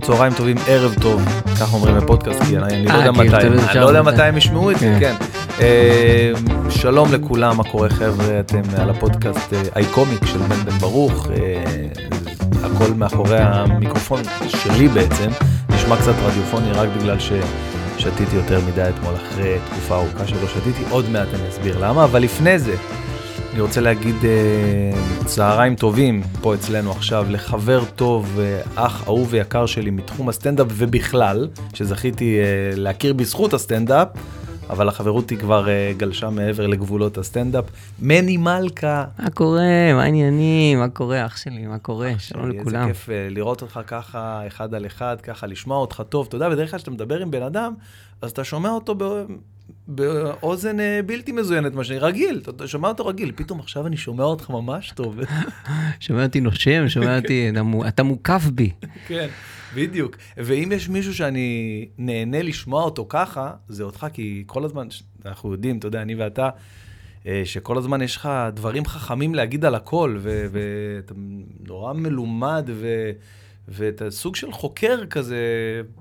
טוב, צהריים טובים, ערב טוב, ככה אומרים בפודקאסט, כי אני לא אה, יודע מתי, אני לא יודע. מתי הם ישמעו את זה, כן. כן. אה, שלום לכולם, מה קורה חבר'ה, אתם על הפודקאסט אה, אייקומיק של בן בן ברוך, אה, הכל מאחורי המיקרופון שלי בעצם, נשמע קצת רדיופוני רק בגלל ששתיתי יותר מדי אתמול אחרי תקופה ארוכה שלא שתיתי, עוד מעט אני אסביר למה, אבל לפני זה, אני רוצה להגיד אה, צהריים טובים פה אצלנו עכשיו לחבר טוב, אה, אח אהוב ויקר שלי מתחום הסטנדאפ ובכלל, שזכיתי אה, להכיר בזכות הסטנדאפ, אבל החברות היא כבר גלשה מעבר לגבולות הסטנדאפ. מני מלכה. מה קורה? מה העניינים? מה קורה, אח שלי? מה קורה? שלום איזה לכולם. כיף אה, לראות אותך ככה, אחד על אחד, ככה לשמוע אותך טוב. אתה יודע, בדרך כלל כשאתה מדבר עם בן אדם, אז אתה שומע אותו ב... באוזן אה, בלתי מזוינת, מה שאני רגיל, אתה שומע אותו רגיל, פתאום עכשיו אני שומע אותך ממש טוב. שומע אותי נושם, שומע אותי, אתה מו- אתה מוקף בי. כן, בדיוק. ואם יש מישהו שאני נהנה לשמוע אותו ככה, זה אותך, כי כל הזמן, אנחנו יודעים, אתה יודע, אני ואתה, אה, שכל הזמן יש לך דברים חכמים להגיד על הכל, ואתה נורא מלומד, ואתה סוג של חוקר כזה,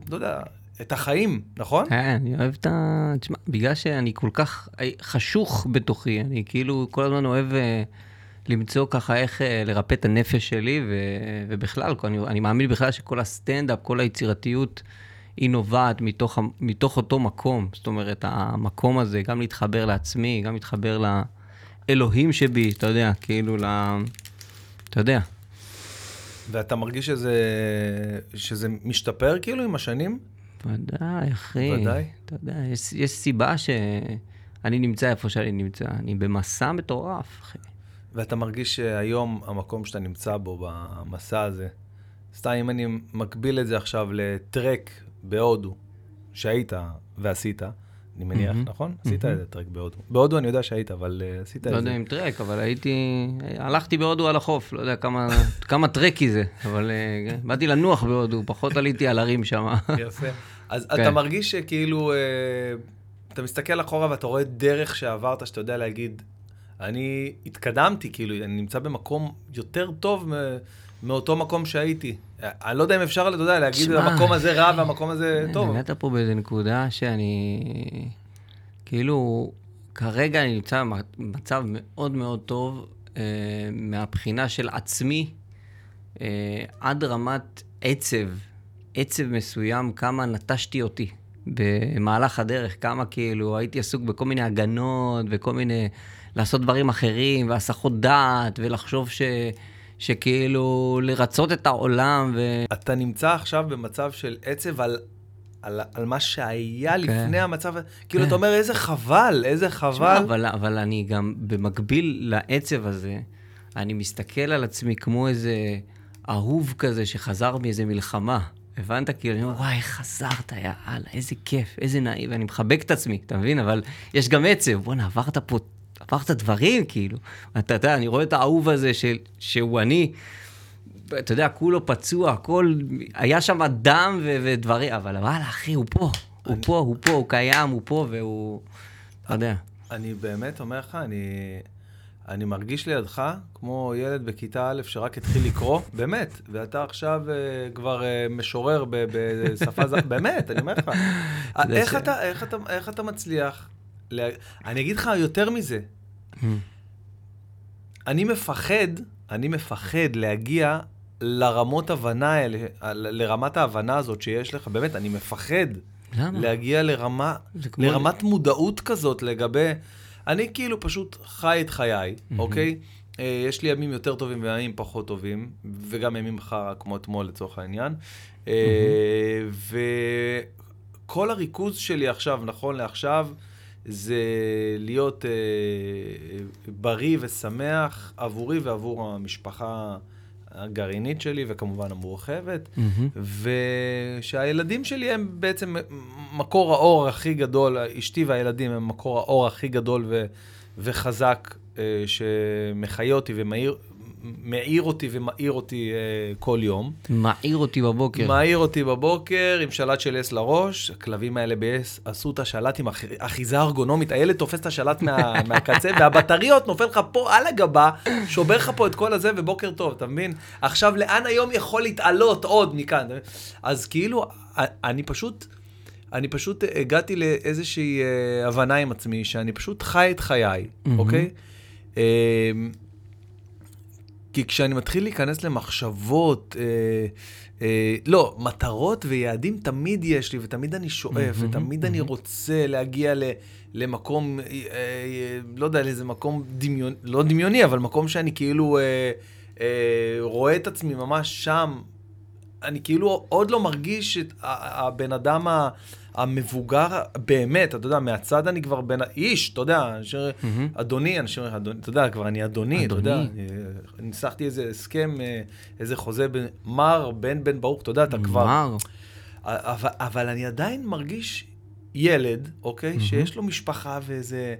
לא יודע, את החיים, נכון? כן, אני אוהב את ה... תשמע, בגלל שאני כל כך חשוך בתוכי, אני כאילו כל הזמן אוהב אה, למצוא ככה איך אה, לרפא את הנפש שלי, ו... ובכלל, אני, אני מאמין בכלל שכל הסטנדאפ, כל היצירתיות, היא נובעת מתוך, מתוך אותו מקום. זאת אומרת, המקום הזה, גם להתחבר לעצמי, גם להתחבר לאלוהים שבי, אתה יודע, כאילו ל... אתה יודע. ואתה מרגיש שזה, שזה משתפר כאילו עם השנים? ודאי, אחי. ודאי. אתה יודע, יש, יש סיבה שאני נמצא איפה שאני נמצא. אני במסע מטורף, אחי. ואתה מרגיש שהיום המקום שאתה נמצא בו במסע הזה, סתם אם אני מקביל את זה עכשיו לטרק בהודו, שהיית ועשית, אני מניח. נכון? עשית. איזה טרק בהודו. בהודו אני יודע שהיית, אבל אה, עשית לא את יודע זה. אם טרק, אבל הייתי... הלכתי בהודו על החוף, לא יודע כמה, כמה טרקי זה, אבל אה, באתי לנוח בהודו, פחות עליתי על הרים שם. יפה. אז כן. אתה מרגיש שכאילו, אה, אתה מסתכל אחורה ואתה רואה דרך שעברת, שאתה יודע להגיד, אני התקדמתי, כאילו, אני נמצא במקום יותר טוב מ- מאותו מקום שהייתי. אני לא יודע אם אפשר, אתה יודע, להגיד, תשמע, המקום הזה רע והמקום הזה טוב. נגעת פה באיזה נקודה שאני... כאילו, כרגע אני נמצא במצב מאוד מאוד טוב אה, מהבחינה של עצמי, אה, עד רמת עצב, עצב מסוים, כמה נטשתי אותי במהלך הדרך, כמה כאילו הייתי עסוק בכל מיני הגנות וכל מיני... לעשות דברים אחרים, והסחות דעת, ולחשוב ש... שכאילו לרצות את העולם, ו... אתה נמצא עכשיו במצב של עצב על, על, על מה שהיה לפני המצב, כאילו, כן. אתה אומר, איזה חבל, איזה תשמע, חבל. אבל, אבל אני גם, במקביל לעצב הזה, אני מסתכל על עצמי כמו איזה אהוב כזה שחזר מאיזה מלחמה. הבנת? כאילו, אני אומר, וואי, חזרת, יאללה, איזה כיף, איזה נעים, ואני מחבק את עצמי, אתה מבין? אבל יש גם עצב, בואנה, עברת פה, עברת דברים, כאילו. אתה יודע, אני רואה את האהוב הזה של, שהוא אני, אתה יודע, כולו פצוע, הכל, היה שם דם ו- ודברים, אבל וואלה, אחי, הוא פה, הוא פה, הוא פה, הוא קיים, הוא פה, והוא, אתה יודע. אני באמת אומר לך, אני, אני מרגיש לידך כמו ילד בכיתה א' שרק התחיל לקרוא, באמת, ואתה עכשיו uh, כבר uh, משורר בשפה זרה, באמת, אני אומר לך. יודע איך, ש- אתה, איך, אתה, איך אתה מצליח? לה... אני אגיד לך יותר מזה, אני מפחד, אני מפחד להגיע לרמות הבנה האלה, לרמת ההבנה הזאת שיש לך, באמת, אני מפחד למה? להגיע לרמה, לרמת מודעות כזאת לגבי... אני כאילו פשוט חי את חיי, אוקיי? אה, יש לי ימים יותר טובים וימים פחות טובים, וגם ימים חרא כמו אתמול לצורך העניין. אה, וכל הריכוז שלי עכשיו, נכון לעכשיו, זה להיות אה, בריא ושמח עבורי ועבור המשפחה הגרעינית שלי, וכמובן המורחבת. מהמם. ושהילדים שלי הם בעצם מקור האור הכי גדול, אשתי והילדים הם מקור האור הכי גדול ו, וחזק אה, שמחיה אותי ומאיר, מעיר אותי ומעיר אותי אה, כל יום. מעיר אותי בבוקר. מעיר אותי בבוקר עם שלט של אס לראש, הכלבים האלה באס עשו את השלט עם אח- אחיזה ארגונומית, הילד תופס את השלט מה, מהקצה, והבטריות נופל לך פה על הגבה, שובר לך פה את כל הזה, ובוקר טוב, אתה מבין? עכשיו, לאן היום יכול להתעלות עוד מכאן? אז כאילו, אני פשוט... אני פשוט הגעתי לאיזושהי אה, הבנה עם עצמי, שאני פשוט חי את חיי, אוקיי? אה, כי כשאני מתחיל להיכנס למחשבות, אה, אה, לא, מטרות ויעדים תמיד יש לי, ותמיד אני שואף, ותמיד אני רוצה להגיע ל, למקום, אה, אה, לא יודע, לאיזה מקום דמיוני, לא דמיוני, אבל מקום שאני כאילו אה, אה, רואה את עצמי ממש שם. אני כאילו עוד לא מרגיש את הבן אדם ה- המבוגר באמת, אתה יודע, מהצד אני כבר בן... איש, אתה יודע, אשר, אדוני, אנשים אדוני, אתה יודע, כבר אני אדוני, אתה יודע, אדוני. ניסחתי איזה הסכם, אה, איזה חוזה, בין- מר בן בן ברוך, אתה יודע, אתה כבר... מר. אבל, אבל אני עדיין מרגיש ילד, אוקיי? שיש לו משפחה ואיזה...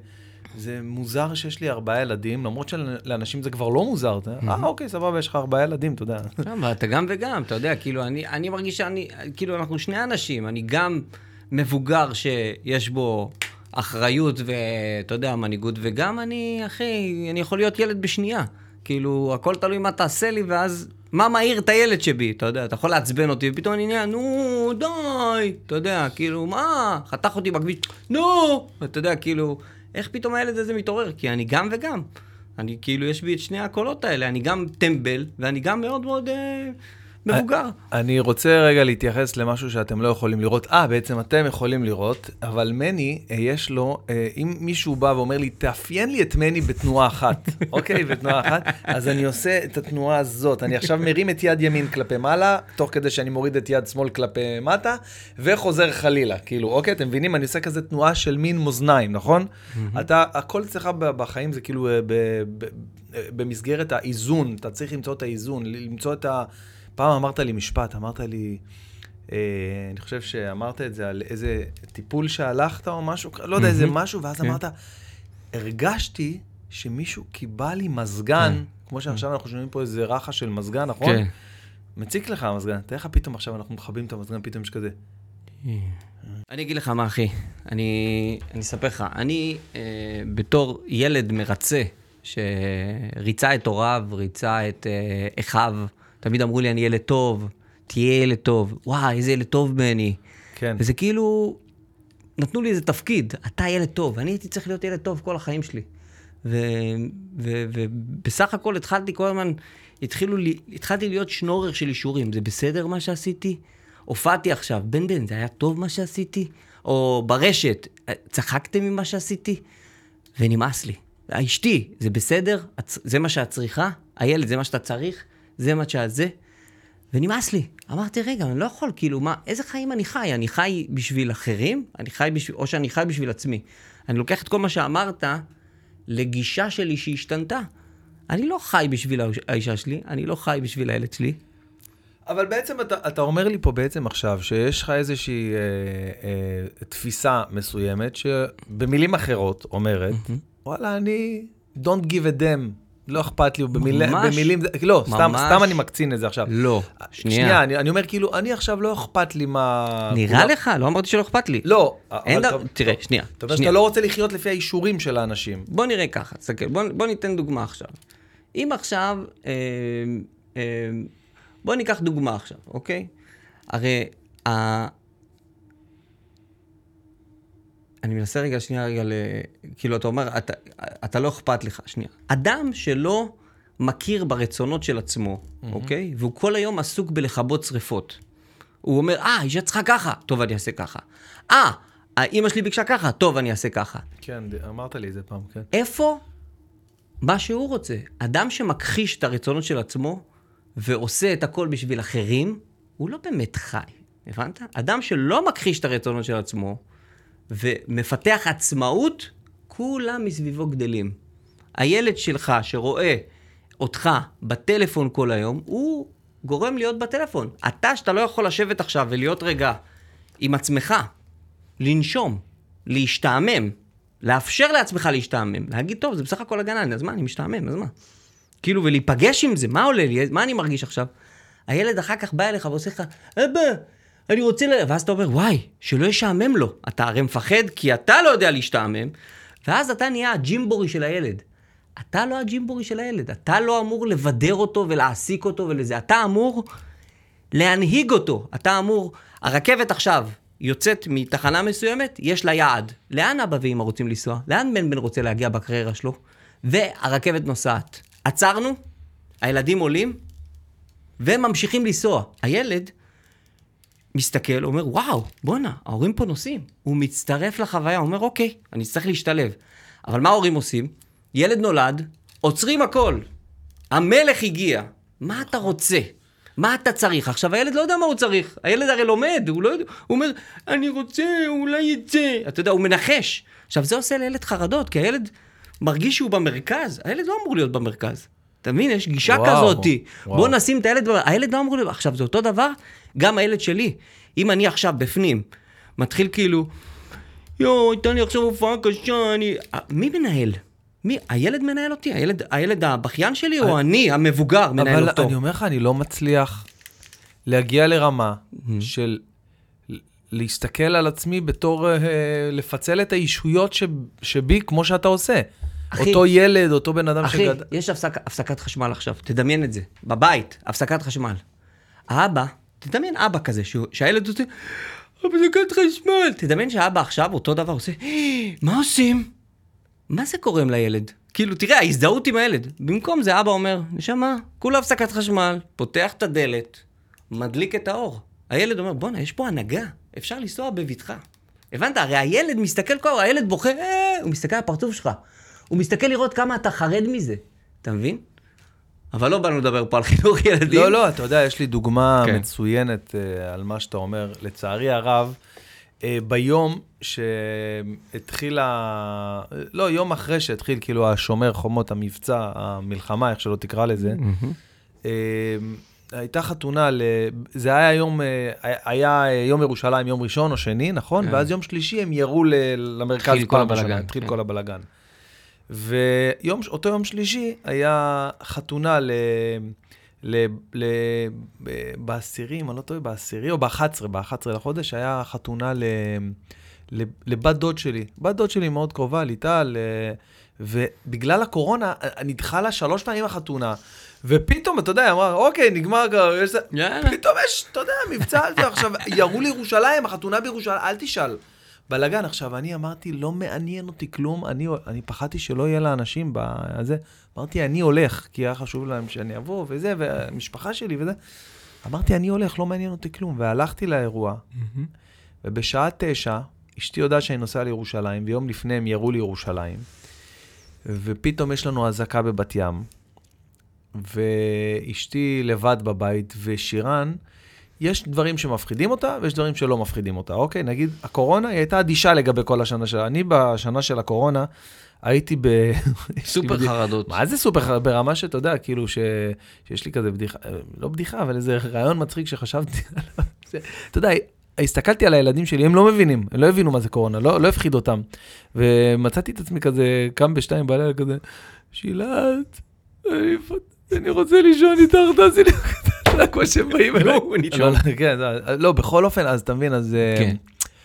זה מוזר שיש לי ארבעה ילדים, למרות שלאנשים זה כבר לא מוזר. אה, אוקיי, סבבה, יש לך ארבעה ילדים, אתה יודע. לא, אבל אתה גם וגם, אתה יודע, כאילו, אני, אני מרגיש שאני, כאילו, אנחנו שני אנשים, אני גם מבוגר שיש בו אחריות ואתה יודע, מנהיגות, וגם אני, אחי, אני יכול להיות ילד בשנייה. כאילו, הכל תלוי מה תעשה לי, ואז מה מעיר את הילד שבי, אתה יודע, אתה יכול לעצבן אותי, ופתאום אני נהיה, נו, די, אתה יודע, כאילו, מה, חתך אותי בכביש, נו, אתה יודע, כאילו, איך פתאום הילד הזה מתעורר? כי אני גם וגם. אני, כאילו, יש בי את שני הקולות האלה, אני גם טמבל, ואני גם מאוד מאוד אה, מבוגר. אני רוצה רגע להתייחס למשהו שאתם לא יכולים לראות. אה, בעצם אתם יכולים לראות, אבל מני, אה, יש לו, אה, אם מישהו בא ואומר לי, תאפיין לי את מני בתנועה אחת, אוקיי? בתנועה אחת, אז אני עושה את התנועה הזאת. אני עכשיו מרים את יד ימין כלפי מעלה, תוך כדי שאני מוריד את יד שמאל כלפי מטה, וחוזר חלילה. כאילו, אוקיי, אתם מבינים? אני עושה כזה תנועה של מין מאזניים, נכון? אתה, הכל אצלך בחיים זה כאילו אה, במסגרת האיזון, אתה צריך למצוא את האיזון, למצוא את ה... פעם אמרת לי משפט, אמרת לי, אה, אני חושב שאמרת את זה על איזה טיפול שהלכת או משהו, לא יודע, איזה משהו, ואז כן. אמרת, הרגשתי שמישהו קיבל לי מזגן, כמו שעכשיו אנחנו שומעים פה איזה רחש של מזגן, נכון? כן. מציק לך המזגן, תראה לך פתאום עכשיו אנחנו מכבים את המזגן, פתאום יש כזה. אני אגיד לך מה, אחי. אני, אני אספר לך. אני, אה, בתור ילד מרצה, שריצה את הוריו, ריצה את אה, אחיו, תמיד אמרו לי, אני ילד טוב, תהיה ילד טוב. וואי, איזה ילד טוב ממני. כן. וזה כאילו, נתנו לי איזה תפקיד, אתה ילד טוב, אני הייתי צריך להיות ילד טוב כל החיים שלי. ובסך הכל התחלתי כל הזמן, התחילו לי, התחלתי להיות שנורר של אישורים, זה בסדר מה שעשיתי? הופעתי עכשיו, בן בן, זה היה טוב מה שעשיתי? או ברשת, צחקתם ממה שעשיתי? ונמאס לי. אשתי, זה בסדר? זה מה שאת צריכה? הילד, זה מה שאתה צריך? זה מה שאת זה? ונמאס לי. אמרתי, רגע, אני לא יכול, כאילו, מה, איזה חיים אני חי? אני חי בשביל אחרים? אני חי בשביל, או שאני חי בשביל עצמי. אני לוקח את כל מה שאמרת לגישה שלי שהשתנתה. אני לא חי בשביל האיש- האישה שלי, אני לא חי בשביל הילד שלי. אבל בעצם אתה, אתה אומר לי פה בעצם עכשיו שיש לך איזושהי אה, אה, תפיסה מסוימת שבמילים אחרות אומרת, וואלה, אני don't give a damn, לא אכפת לי, במיל... ממש. במילים, לא, סתם, ממש. סתם אני מקצין את זה עכשיו. לא, שנייה, שנייה. אני, אני אומר כאילו, אני עכשיו לא אכפת לי מה... נראה כולם- לך? לא אמרתי שלא אכפת לי. לא. אין דבר, תראה, שנייה. אתה אומר. שאתה לא רוצה לחיות לפי האישורים של האנשים. בוא נראה ככה, תסתכל, בוא, בוא ניתן דוגמה עכשיו. אם עכשיו, אה, אה, בוא ניקח דוגמה עכשיו, אוקיי? הרי, ה... אני מנסה רגע, שנייה רגע, ל... כאילו, אתה אומר, אתה, אתה לא אכפת לך, שנייה. אדם שלא מכיר ברצונות של עצמו, אוקיי? והוא כל היום עסוק בלכבות שריפות. הוא אומר, אה, אישה צריכה ככה, טוב, אני אעשה ככה. אה, האמא שלי ביקשה ככה, טוב, אני אעשה ככה. כן, אמרת לי את זה פעם, כן. איפה מה שהוא רוצה? אדם שמכחיש את הרצונות של עצמו ועושה את הכל בשביל אחרים, הוא לא באמת חי, הבנת? אדם שלא מכחיש את הרצונות של עצמו ומפתח עצמאות, כולם מסביבו גדלים. הילד שלך שרואה אותך בטלפון כל היום, הוא גורם להיות בטלפון. אתה, שאתה לא יכול לשבת עכשיו ולהיות רגע עם עצמך, לנשום, להשתעמם, לאפשר לעצמך להשתעמם, להגיד, טוב, זה בסך הכל הגנה, אז מה, אני משתעמם, אז מה? כאילו, ולהיפגש עם זה, מה עולה לי? מה אני מרגיש עכשיו? הילד אחר כך בא אליך ועושה לך, אבא, אני רוצה ל... ואז אתה אומר, וואי, שלא ישעמם לו. אתה הרי מפחד כי אתה לא יודע להשתעמם, ואז אתה נהיה הג'ימבורי של הילד. אתה לא הג'ימבורי של הילד, אתה לא אמור לבדר אותו ולהעסיק אותו ולזה, אתה אמור להנהיג אותו. אתה אמור, הרכבת עכשיו יוצאת מתחנה מסוימת, יש לה יעד. לאן אבא ואמא רוצים לנסוע? לאן בן בן רוצה להגיע בקריירה שלו? והרכבת נוסעת. עצרנו, הילדים עולים, וממשיכים לנסוע. הילד מסתכל, אומר, וואו, בואנה, ההורים פה נוסעים. הוא מצטרף לחוויה, אומר, אוקיי, אני צריך להשתלב. אבל מה ההורים עושים? ילד נולד, עוצרים הכל. המלך הגיע. מה אתה רוצה? מה אתה צריך? עכשיו, הילד לא יודע מה הוא צריך. הילד הרי לומד, הוא לא יודע, הוא אומר, אני רוצה, אולי יצא. אתה יודע, הוא מנחש. עכשיו, זה עושה לילד חרדות, כי הילד מרגיש שהוא במרכז. הילד לא אמור להיות במרכז. אתה מבין? יש גישה וואו, כזאתי. וואו. בוא נשים את הילד, הילד לא אמור להיות... עכשיו, זה אותו דבר, גם הילד שלי. אם אני עכשיו בפנים, מתחיל כאילו, יואו, הייתה לי עכשיו הופעה קשה, אני... מי מנהל? מי? הילד מנהל אותי? הילד, הילד הבכיין שלי או אני, המבוגר, מנהל אבל אותו? אני אומר לך, אני לא מצליח להגיע לרמה של להסתכל על עצמי בתור, אה, לפצל את האישויות ש- שבי, כמו שאתה עושה. אחי, אותו ילד, אותו בן אדם אחי, שגדל. יש הפסק, הפסקת חשמל עכשיו, תדמיין את זה. בבית, הפסקת חשמל. האבא, תדמיין אבא כזה, שהוא, שהילד עושה, הפסקת חשמל. תדמיין שהאבא עכשיו אותו דבר עושה, מה עושים? מה זה גורם לילד? כאילו, תראה, ההזדהות עם הילד. במקום זה אבא אומר, נשמה, כולה הפסקת חשמל, פותח את הדלת, מדליק את האור. הילד אומר, בואנה, יש פה הנהגה, אפשר לנסוע בבטחה. הבנת? הרי הילד מסתכל כל הילד בוכה, אה, הוא מסתכל על הפרצוף שלך. הוא מסתכל לראות כמה אתה חרד מזה. אתה מבין? אבל לא באנו לדבר פה על חינוך ילדים. לא, לא, אתה יודע, יש לי דוגמה כן. מצוינת אה, על מה שאתה אומר. לצערי הרב, אה, ביום שהתחילה, לא, יום אחרי שהתחיל כאילו השומר חומות, המבצע, המלחמה, איך שלא תקרא לזה, אה, הייתה חתונה, ל... זה היה יום, היה יום ירושלים, יום ראשון או שני, נכון? כן. ואז יום שלישי הם ירו ל... למרכז התחיל כל הבלגן, התחיל כן. כל הבלגן. ואותו יום שלישי היה חתונה ל... ל... ל... ב- בעשירים, אני לא טועה, בעשירי או ב-11, ב-11 לחודש, היה חתונה ל... ל... לבת דוד שלי. בת דוד שלי מאוד קרובה, ליטל, אה, ובגלל הקורונה, אה, נדחה לה שלוש פעמים החתונה, ופתאום, אתה יודע, היא אמרה, אוקיי, נגמר כבר, יש... זה-" יאללה. פתאום יש, אתה יודע, מבצע על זה, עכשיו, ירו לירושלים, החתונה בירושלים, אל תשאל. בלאגן, עכשיו, אני אמרתי, לא מעניין אותי כלום, אני, אני פחדתי שלא יהיה לאנשים בזה. אמרתי, אני הולך, כי היה חשוב להם שאני אבוא וזה, והמשפחה שלי וזה. אמרתי, אני הולך, לא מעניין אותי כלום. והלכתי לאירוע, ובשעה תשע, אשתי יודעת שאני נוסע לירושלים, ויום לפני הם ירו לירושלים, ופתאום יש לנו אזעקה בבת ים, ואשתי לבד בבית, ושירן, יש דברים שמפחידים אותה, ויש דברים שלא מפחידים אותה, אוקיי? נגיד, הקורונה, היא הייתה אדישה לגבי כל השנה שלה. אני בשנה של הקורונה, הייתי ב... סופר חרדות. מה זה סופר חרדות? ברמה שאתה יודע, כאילו, ש... שיש לי כזה בדיחה, אה, לא בדיחה, אבל איזה רעיון מצחיק שחשבתי עליו. אתה יודע, הסתכלתי על הילדים שלי, הם לא מבינים, הם לא הבינו מה זה קורונה, לא, לא הפחיד אותם. ומצאתי את עצמי כזה, קם בשתיים בלילה כזה, שילת, אני רוצה לישון איתך, תעשי לי כזה, כמו שהם באים אליי. הוא נשאר. לא, לא, כן, לא, לא, בכל אופן, אז אתה מבין, אז... אה, כן.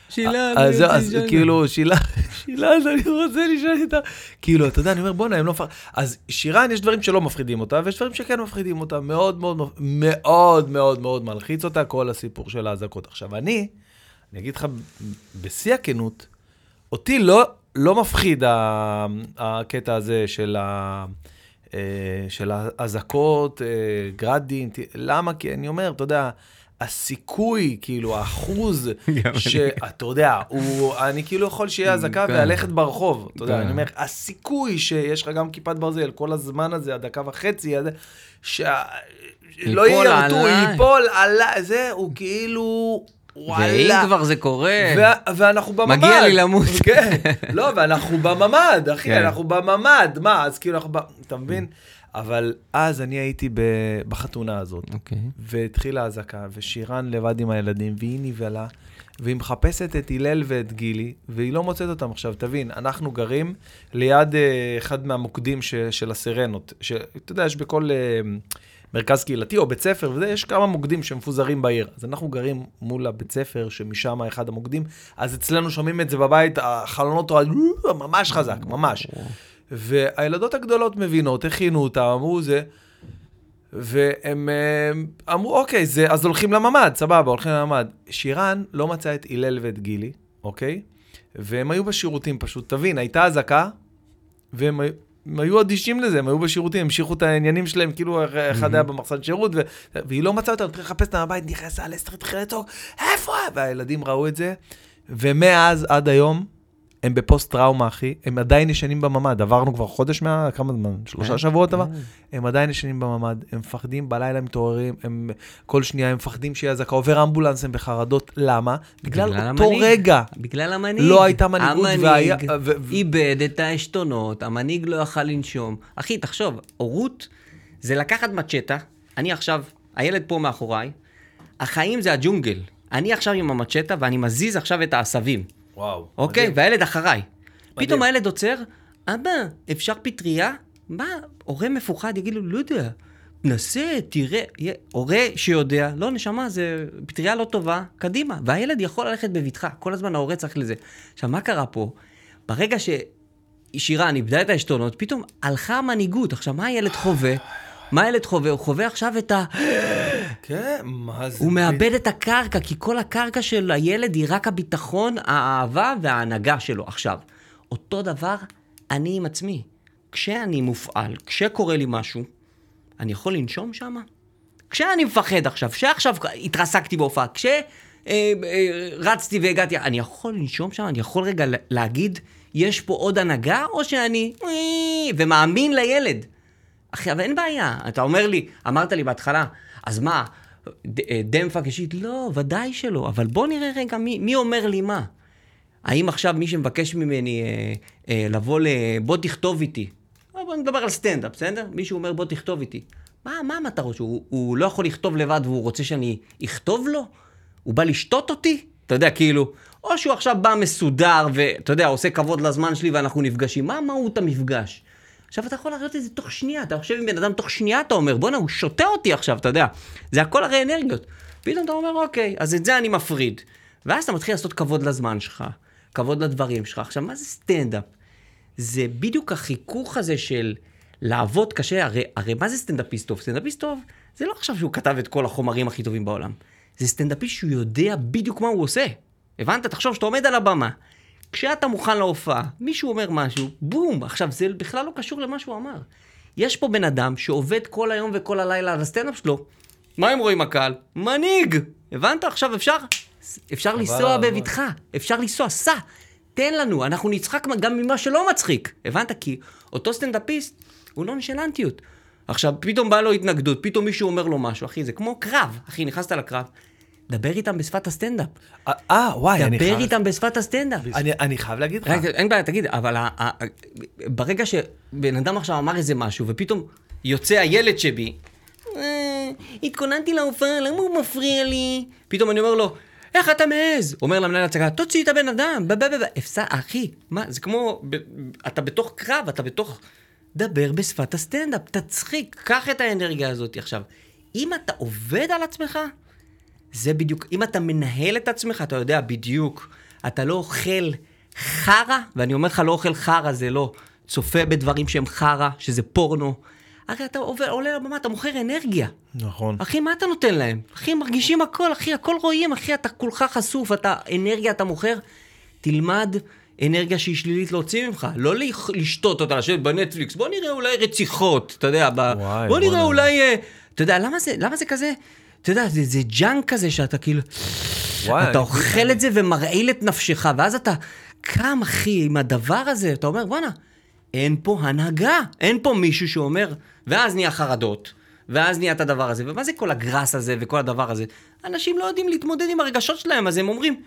שאלה, אז אז כאילו, שילה, שילה, אז אני רוצה לישון איתה. כאילו, אתה יודע, אני אומר, בואנה, הם לא מפחידים. אז שירן, יש דברים שלא מפחידים אותה, ויש דברים שכן מפחידים אותה. מאוד מאוד, מאוד מאוד מאוד מלחיץ אותה, כל הסיפור של האזעקות. עכשיו, אני, אני אגיד לך בשיא הכנות, אותי לא, לא מפחיד הקטע הזה של ה... אה, של האזעקות, אה, גרדים, למה? כי אני אומר, אתה יודע, הסיכוי, כאילו, האחוז, שאתה יודע, הוא, אני כאילו יכול שיהיה אזעקה כן. וללכת ברחוב, אתה יודע, כן. אני אומר, הסיכוי שיש לך גם כיפת ברזל, כל הזמן הזה, הדקה וחצי, הזה, שה... לא יירטו. ייפול עליי, זה, הוא כאילו, ואם וואלה. כבר זה קורה, ו- ואנחנו בממ"ד. מגיע לי למות. כן, לא, ואנחנו בממ"ד, אחי, כן. אנחנו בממ"ד, מה, אז כאילו אנחנו, ב- אתה מבין? אבל אז אני הייתי ב- בחתונה הזאת, אוקיי. והתחילה האזעקה, ושירן לבד עם הילדים, והיא נבהלה, והיא מחפשת את הלל ואת גילי, והיא לא מוצאת אותם. עכשיו, תבין, אנחנו גרים ליד אה, אחד מהמוקדים ש, של הסירנות, שאתה יודע, יש בכל אה, מרכז קהילתי או בית ספר, וזה, יש כמה מוקדים שמפוזרים בעיר. אז אנחנו גרים מול הבית ספר, שמשם אחד המוקדים, אז אצלנו שומעים את זה בבית, החלונות ממש חזק, ממש. והילדות הגדולות מבינות, הכינו אותם, אמרו זה, והם אה, אמרו, אוקיי, זה, אז הולכים לממ"ד, סבבה, הולכים לממ"ד. שירן לא מצא את הלל ואת גילי, אוקיי? והם היו בשירותים פשוט. תבין, הייתה אזעקה, והם היו- הם היו אדישים לזה, הם היו בשירותים, המשיכו את העניינים שלהם, כאילו אחד היה במחסן שירות, ו... והיא לא מצאה אותם, התחילה לחפש אותם בבית, נכנסה לסטר, התחילה לצעוק, איפה? והילדים ראו את זה, ומאז עד היום, הם בפוסט-טראומה, אחי, הם עדיין ישנים בממ"ד, עברנו כבר חודש מה... כמה זמן? שלושה כן. שבועות עבר? הם עדיין ישנים בממ"ד, הם מפחדים, בלילה הם מתעוררים, הם כל שנייה הם מפחדים שיהיה אזעקה, עובר אמבולנס, הם בחרדות, למה? בגלל אותו המנהיג. רגע. בגלל המנהיג. לא הייתה מנהיגות והיה- המנהיג איבד את העשתונות, המנהיג לא יכל לנשום. אחי, תחשוב, הורות זה לקחת מצ'טה, אני עכשיו, הילד פה מאחוריי, החיים זה הג'ונגל. אני עכשיו עם המצ'טה ואני מזיז עכשיו את העשבים, וואו. אוקיי? מדהים. והילד אחריי. מדהים. פתאום הילד עוצר, אבא, אפשר פטריה? מה, הורה מפוחד יגיד לו, לא יודע, נסה, תראה, הורה שיודע, לא, נשמה, זה פטריה לא טובה, קדימה. והילד יכול ללכת בבטחה, כל הזמן ההורה צריך לזה. עכשיו, מה קרה פה? ברגע ששירן איבדה את העשתונות, פתאום הלכה המנהיגות. עכשיו, מה הילד חווה? מה הילד חווה? הוא חווה עכשיו את ה... כן, מה זה? הוא מאבד את הקרקע, כי כל הקרקע של הילד היא רק הביטחון, האהבה וההנהגה שלו. עכשיו, אותו דבר אני עם עצמי. כשאני מופעל, כשקורה לי משהו, אני יכול לנשום שם? כשאני מפחד עכשיו, כשעכשיו התרסקתי בהופעה, כשרצתי והגעתי, אני יכול לנשום שם? אני יכול רגע להגיד, יש פה עוד הנהגה, או שאני ומאמין לילד? אחי, אבל אין בעיה. אתה אומר לי, אמרת לי בהתחלה, אז מה, אה, דמפה אישית? לא, ודאי שלא. אבל בוא נראה רגע מי, מי אומר לי מה. האם עכשיו מי שמבקש ממני אה, אה, לבוא ל... בוא תכתוב איתי. אה, בוא נדבר על סטנדאפ, בסדר? מישהו אומר בוא תכתוב איתי. מה, מה המטרות? שהוא הוא לא יכול לכתוב לבד והוא רוצה שאני אכתוב לו? הוא בא לשתות אותי? אתה יודע, כאילו, או שהוא עכשיו בא מסודר ואתה יודע, עושה כבוד לזמן שלי ואנחנו נפגשים. מה מהות המפגש? עכשיו אתה יכול לראות את זה תוך שנייה, אתה חושב עם בן אדם תוך שנייה, אתה אומר, בואנה, הוא שותה אותי עכשיו, אתה יודע. זה הכל הרי אנרגיות. פתאום אתה אומר, אוקיי, אז את זה אני מפריד. ואז אתה מתחיל לעשות כבוד לזמן שלך, כבוד לדברים שלך. עכשיו, מה זה סטנדאפ? זה בדיוק החיכוך הזה של לעבוד קשה, הרי, הרי מה זה סטנדאפיסט טוב? סטנדאפיסט טוב זה לא עכשיו שהוא כתב את כל החומרים הכי טובים בעולם. זה סטנדאפיסט שהוא יודע בדיוק מה הוא עושה. הבנת? תחשוב שאתה עומד על הבמה, כשאתה מוכן להופעה, מישהו אומר משהו, בום! עכשיו, זה בכלל לא קשור למה שהוא אמר. יש פה בן אדם שעובד כל היום וכל הלילה על הסטנדאפ שלו. מה הם רואים הקהל? מנהיג! הבנת? עכשיו אפשר, אפשר לנסוע בבטחה, אפשר לנסוע, סע, תן לנו, אנחנו נצחק גם ממה שלא מצחיק. הבנת? כי אותו סטנדאפיסט הוא לא נשלנטיות. עכשיו, פתאום באה לו התנגדות, פתאום מישהו אומר לו משהו, אחי, זה כמו קרב. אחי, נכנסת לקרב, דבר איתם בשפת הסטנדאפ. אה, אה, וואי, אני דבר חייב... איתם בשפת הסטנדאפ. אני- אני חייב להגיד לך. רגע, אין בעיה, תגיד, אבל ה- ה- ברגע שבן אדם עכשיו אמר איזה משהו, ופתאום יוצא הילד שבי, "אה, התכוננתי להופעה, למה הוא מפריע לי? פתאום אני אומר לו, איך אתה מעז? אומר למנהל הצגה, תוציא את הבן אדם, ב- ב- ב- ב-" הפסד, אחי, מה, זה כמו, ב- אתה בתוך קרב, אתה בתוך... דבר בשפת הסטנדאפ, תצחיק, קח את האנרגיה הזאת. עכשיו, אם אתה עובד על עצמך, זה בדיוק, אם אתה מנהל את עצמך, אתה יודע בדיוק, אתה לא אוכל חרא, ואני אומר לך, לא אוכל חרא, זה לא צופה בדברים שהם חרא, שזה פורנו. הרי אתה עובר, עולה לבמה, אתה מוכר אנרגיה. נכון. אחי, מה אתה נותן להם? אחי, מרגישים הכל, אחי, הכל רואים, אחי, אתה כולך חשוף, אתה אנרגיה, אתה מוכר. תלמד אנרגיה שהיא שלילית להוציא ממך, לא לשתות אותה, לשבת בנטפליקס, בוא נראה אולי רציחות, אתה יודע, ב... וואי, בוא נראה בואנה. אולי, אה, אתה יודע, למה זה, למה זה כזה, אתה יודע, זה, זה ג'אנק כזה שאתה כאילו, וואי, אתה אוכל את זה ומרעיל את נפשך, ואז אתה קם, אחי, עם הדבר הזה, אתה אומר, בואנה, אין פה הנהגה, אין פה מישהו שאומר, ואז נהיה חרדות, ואז נהיה את הדבר הזה, ומה זה כל הגראס הזה וכל הדבר הזה? אנשים לא יודעים להתמודד עם הרגשות שלהם, אז הם אומרים,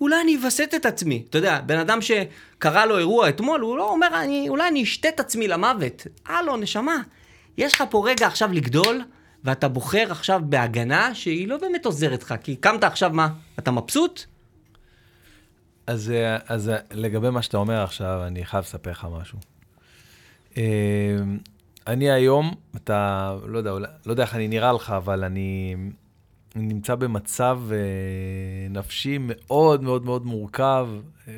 אולי אני אווסת את עצמי. אתה יודע, בן אדם שקרה לו אירוע אתמול, הוא לא אומר, אני, אולי אני אשתה את עצמי למוות. הלו, נשמה, יש לך פה רגע עכשיו לגדול, ואתה בוחר עכשיו בהגנה שהיא לא באמת עוזרת לך, כי קמת עכשיו מה? אתה מבסוט? אז, אה, אז אה, לגבי מה שאתה אומר עכשיו, אני חייב לספר לך משהו. אה, אני היום, אתה, לא יודע, לא יודע איך אני נראה לך, אבל אני, נמצא במצב אה, נפשי מאוד מאוד מאוד מורכב.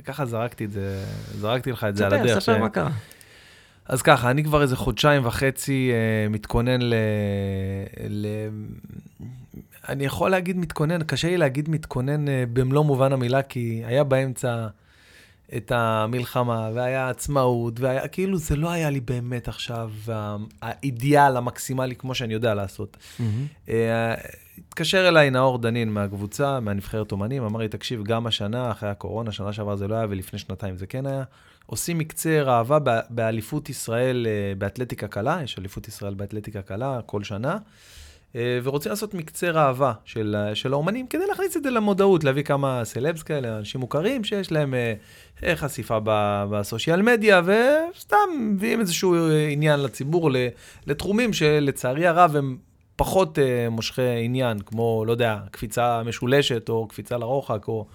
ככה זרקתי את זה, זרקתי לך את זה על ספר, הדרך. ספר מה קרה. אז ככה, אני כבר איזה חודשיים וחצי אה, מתכונן ל... ל... אני יכול להגיד מתכונן, קשה לי להגיד מתכונן אה, במלוא מובן המילה, כי היה באמצע את המלחמה, והיה עצמאות, והיה, כאילו זה לא היה לי באמת עכשיו האידיאל המקסימלי כמו שאני יודע לעשות. אה, התקשר אליי נאור דנין מהקבוצה, מהנבחרת אומנים, אמר לי, תקשיב, גם השנה, אחרי הקורונה, שנה שעברה זה לא היה, ולפני שנתיים זה כן היה. עושים מקצה ראווה באליפות ישראל אה, באתלטיקה קלה, יש אליפות ישראל באתלטיקה קלה כל שנה, אה, ורוצים לעשות מקצה ראווה של, של האומנים כדי להכניס את זה למודעות, להביא כמה סלבס כאלה, אנשים מוכרים שיש להם אה, אה, חשיפה ב- בסושיאל מדיה, וסתם מביאים איזשהו אה, עניין לציבור לתחומים שלצערי הרב הם פחות אה, מושכי עניין, כמו, לא יודע, קפיצה משולשת, או קפיצה לרוחק, או...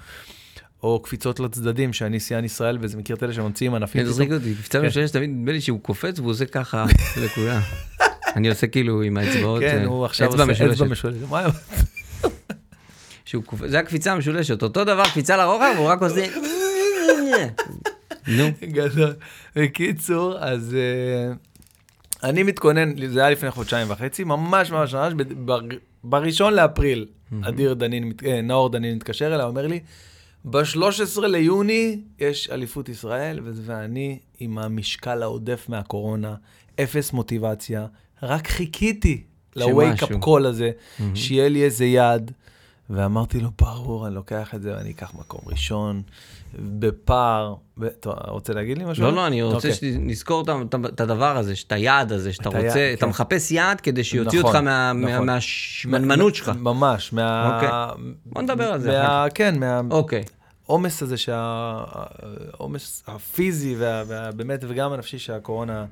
או קפיצות לצדדים, שאני שיאן ישראל, וזה מכיר את אלה שממציאים ענפים. כן, זה מצחיק אותי, קפיצה כן. משולשת, תמיד נדמה לי שהוא קופץ והוא עושה ככה לכולם. אני עושה כאילו עם האצבעות, כן, אה, הוא עכשיו עושה אצבע משולשת. זה הקפיצה המשולשת, אותו דבר, קפיצה לרוחב, הוא רק עושה... נו, גדול. בקיצור, אז אה, אני מתכונן, זה היה לפני חודשיים וחצי, ממש ממש ממש, בראשון לאפריל, אדיר דנין, אה, נאור דנין מתקשר אליי, אומר לי, ב-13 ליוני יש אליפות ישראל, ואני עם המשקל העודף מהקורונה, אפס מוטיבציה, רק חיכיתי ל-wake up call הזה, שיהיה לי איזה יעד. ואמרתי לו, ברור, אני לוקח את זה ואני אקח מקום ראשון, בפער. ב... טוב, רוצה להגיד לי משהו? לא, לא, אני רוצה אוקיי. שנזכור את הדבר הזה, את היעד הזה, שאתה את היעד, רוצה, אתה כן. מחפש יעד כדי שיוציאו נכון, אותך מה- מה- נכון. מהשמנמנות שלך. ממש, מה... אוקיי. בוא נדבר על זה מה... כן, מה... אוקיי. העומס הזה, העומס הפיזי והבאמת, וגם הנפשי שהקורונה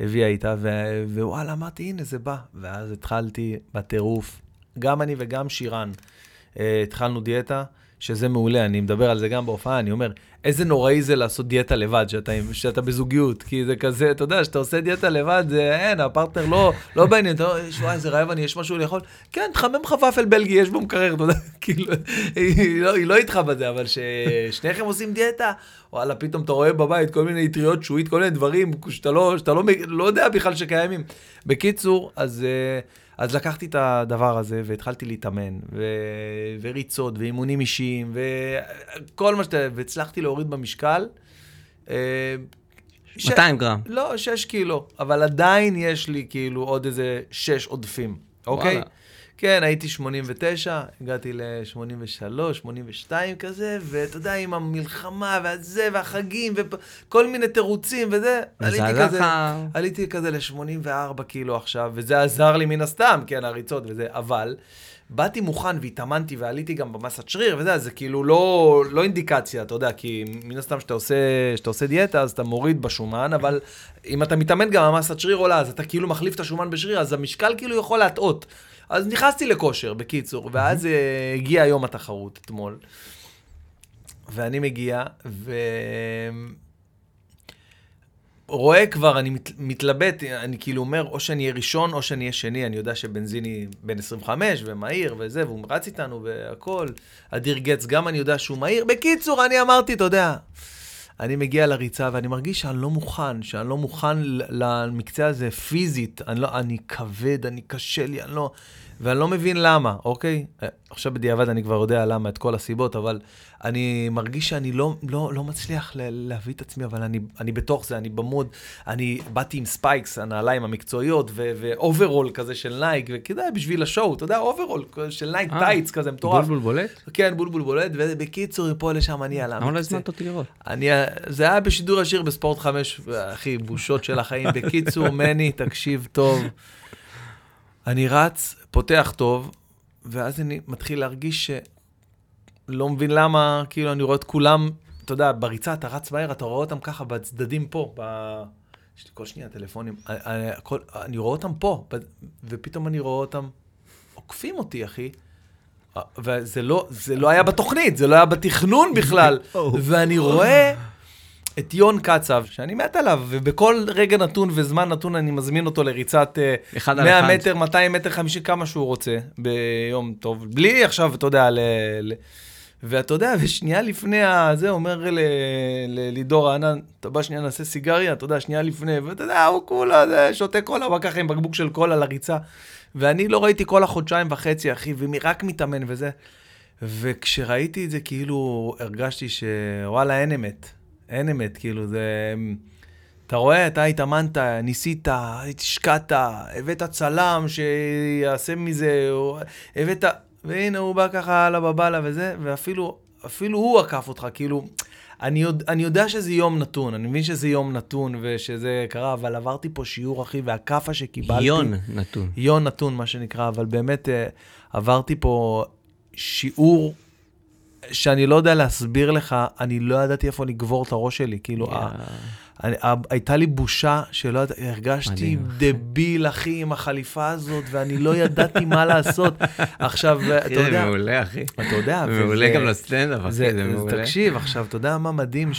הביאה איתה, ו- ווואלה, אמרתי, הנה, זה בא. ואז התחלתי בטירוף, גם אני וגם שירן, אה, התחלנו דיאטה, שזה מעולה, אני מדבר על זה גם בהופעה, אני אומר, איזה נוראי זה לעשות דיאטה לבד, שאתה, שאתה בזוגיות, כי זה כזה, אתה יודע, שאתה עושה דיאטה לבד, זה אין, הפרטנר לא, לא בעניין, אתה אומר, וואי, איזה רעב אני, יש משהו לאכול, כן, תחמם לך ופל בלגי, יש בו מקרר, אתה יודע, כאילו, היא לא, לא איתך בזה, אבל ששניכם עושים דיאטה, וואלה, פתאום אתה רואה בבית כל מיני אטריות שועית, כל מיני דברים שאתה לא, שאתה לא, לא יודע בכלל שקיימים. בקיצור, אז, אה, אז לקחתי את הדבר הזה והתחלתי להתאמן, ו... וריצות, ואימונים אישיים, וכל מה שאתה... והצלחתי להוריד במשקל. אה, ש- 200 גרם. לא, 6 קילו, אבל עדיין יש לי כאילו עוד איזה 6 עודפים, אוקיי? וואלה. כן, הייתי 89, הגעתי ל-83, 82 כזה, ואתה יודע, עם המלחמה והזה, והחגים, וכל מיני תירוצים וזה, עליתי כזה, לך- עליתי כזה ל-84 קילו עכשיו, וזה עזר לי מן הסתם, כן, הריצות וזה, אבל באתי מוכן והתאמנתי ועליתי גם במסת שריר וזה, אז זה כאילו לא, לא אינדיקציה, אתה יודע, כי מן הסתם כשאתה עושה, עושה דיאטה, אז אתה מוריד בשומן, אבל אם אתה מתאמן גם המסת שריר עולה, אז אתה כאילו מחליף את השומן בשריר, אז המשקל כאילו יכול להטעות. אז נכנסתי לכושר, בקיצור, ואז אה, הגיע יום התחרות אתמול, ואני מגיע, ו... רואה כבר, אני מת, מתלבט, אני כאילו אומר, או שאני אהיה ראשון, או שאני אהיה שני, אני יודע שבנזיני בן 25 ומהיר וזה, והוא רץ איתנו והכל. אדיר גץ, גם אני יודע שהוא מהיר. בקיצור, אני אמרתי, אתה יודע, אני מגיע לריצה ואני מרגיש שאני לא מוכן, שאני לא מוכן למקצה הזה פיזית. אני, לא, אני כבד, אני קשה לי, אני לא... ואני לא מבין למה, אוקיי? אה, עכשיו בדיעבד אני כבר יודע למה, את כל הסיבות, אבל אני מרגיש שאני לא, לא, לא מצליח להביא את עצמי, אבל אני, אני בתוך זה, אני ב mood, אני באתי עם ספייקס, הנעליים המקצועיות, ואוברול כזה של נייק, וכזה בשביל ה show, אתה יודע, אוברול של נייק אה, טייץ כזה מטורף. בולבול בולט? כן, בולבול בולט, ובקיצור, מפה לשם אני על למה לא המקצה. הזמנת אותי לראות? אני, זה היה בשידור ישיר בספורט 5, אחי, בושות של החיים. בקיצור, מני, תקשיב טוב. אני רץ, פותח טוב, ואז אני מתחיל להרגיש שלא מבין למה, כאילו, אני רואה את כולם, אתה יודע, בריצה אתה רץ מהר, אתה רואה אותם ככה בצדדים פה, ב... יש לי כל שנייה טלפונים, אני, אני, הכל, אני רואה אותם פה, ופתאום אני רואה אותם עוקפים אותי, אחי. וזה לא, זה לא היה בתוכנית, זה לא היה בתכנון בכלל. ואני רואה את יון קצב, שאני מת עליו, ובכל רגע נתון וזמן נתון אני מזמין אותו לריצת אה, אחד על 100 אחד. מטר, 200 מטר, 50, כמה שהוא רוצה, ביום טוב. בלי עכשיו, אתה יודע, ל... ל... ואתה יודע, ושנייה לפני הזה, אומר ל- ל- רענן, אתה בא שנייה נעשה סיגריה, אתה יודע, שנייה לפני, ואתה יודע, הוא כולה זה, שותה קולה, בא ככה עם בקבוק של קולה לריצה. ואני לא ראיתי כל החודשיים וחצי, אחי, ורק מתאמן וזה. וכשראיתי את זה, כאילו, הרגשתי שוואלה, אין אמת. אין אמת, כאילו, זה... אתה רואה, אתה התאמנת, ניסית, השקעת, הבאת צלם שיעשה מזה, הבאת... והנה, הוא בא ככה הלאה בבאללה וזה, ואפילו אפילו הוא עקף אותך, כאילו... אני, יודע, אני יודע שזה יום נתון, אני מבין שזה יום נתון ושזה קרה, אבל עברתי פה שיעור, אחי, והכאפה שקיבלתי... יון נתון. יון נתון, מה שנקרא, אבל באמת אה, עברתי פה שיעור שאני לא יודע להסביר לך, אני לא ידעתי איפה לגבור את הראש שלי, כאילו, יאה. ה- אני, ה- הייתה לי בושה שלא ידעתי, הרגשתי מדהים. דביל, אחי, עם החליפה הזאת, ואני לא ידעתי מה לעשות. עכשיו, אתה אחי, זה יודע, מעולה, אחי. אתה יודע, מעולה גם לסטנדאפ, אחי, זה, מעולה. תקשיב, עכשיו, אתה יודע מה מדהים?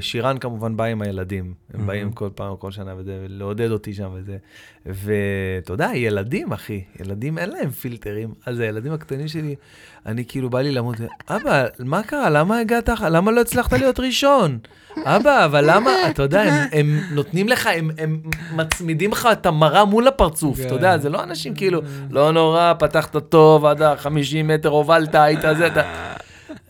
ששירן כמובן בא עם הילדים. הם באים כל פעם, כל שנה, וזה, לעודד אותי שם וזה. ואתה יודע, ילדים, אחי, ילדים אין להם פילטרים. אז הילדים הקטנים שלי, אני כאילו, בא לי למות, אבא, מה קרה? למה הגעת? למה לא הצלחת להיות ראשון? אבא, אבל למה, אתה יודע, הם, הם נותנים לך, הם, הם מצמידים לך את המראה מול הפרצוף, אתה יודע, זה לא אנשים כאילו, לא נורא, פתחת טוב, עד ה-50 מטר הובלת, היית זה, אתה...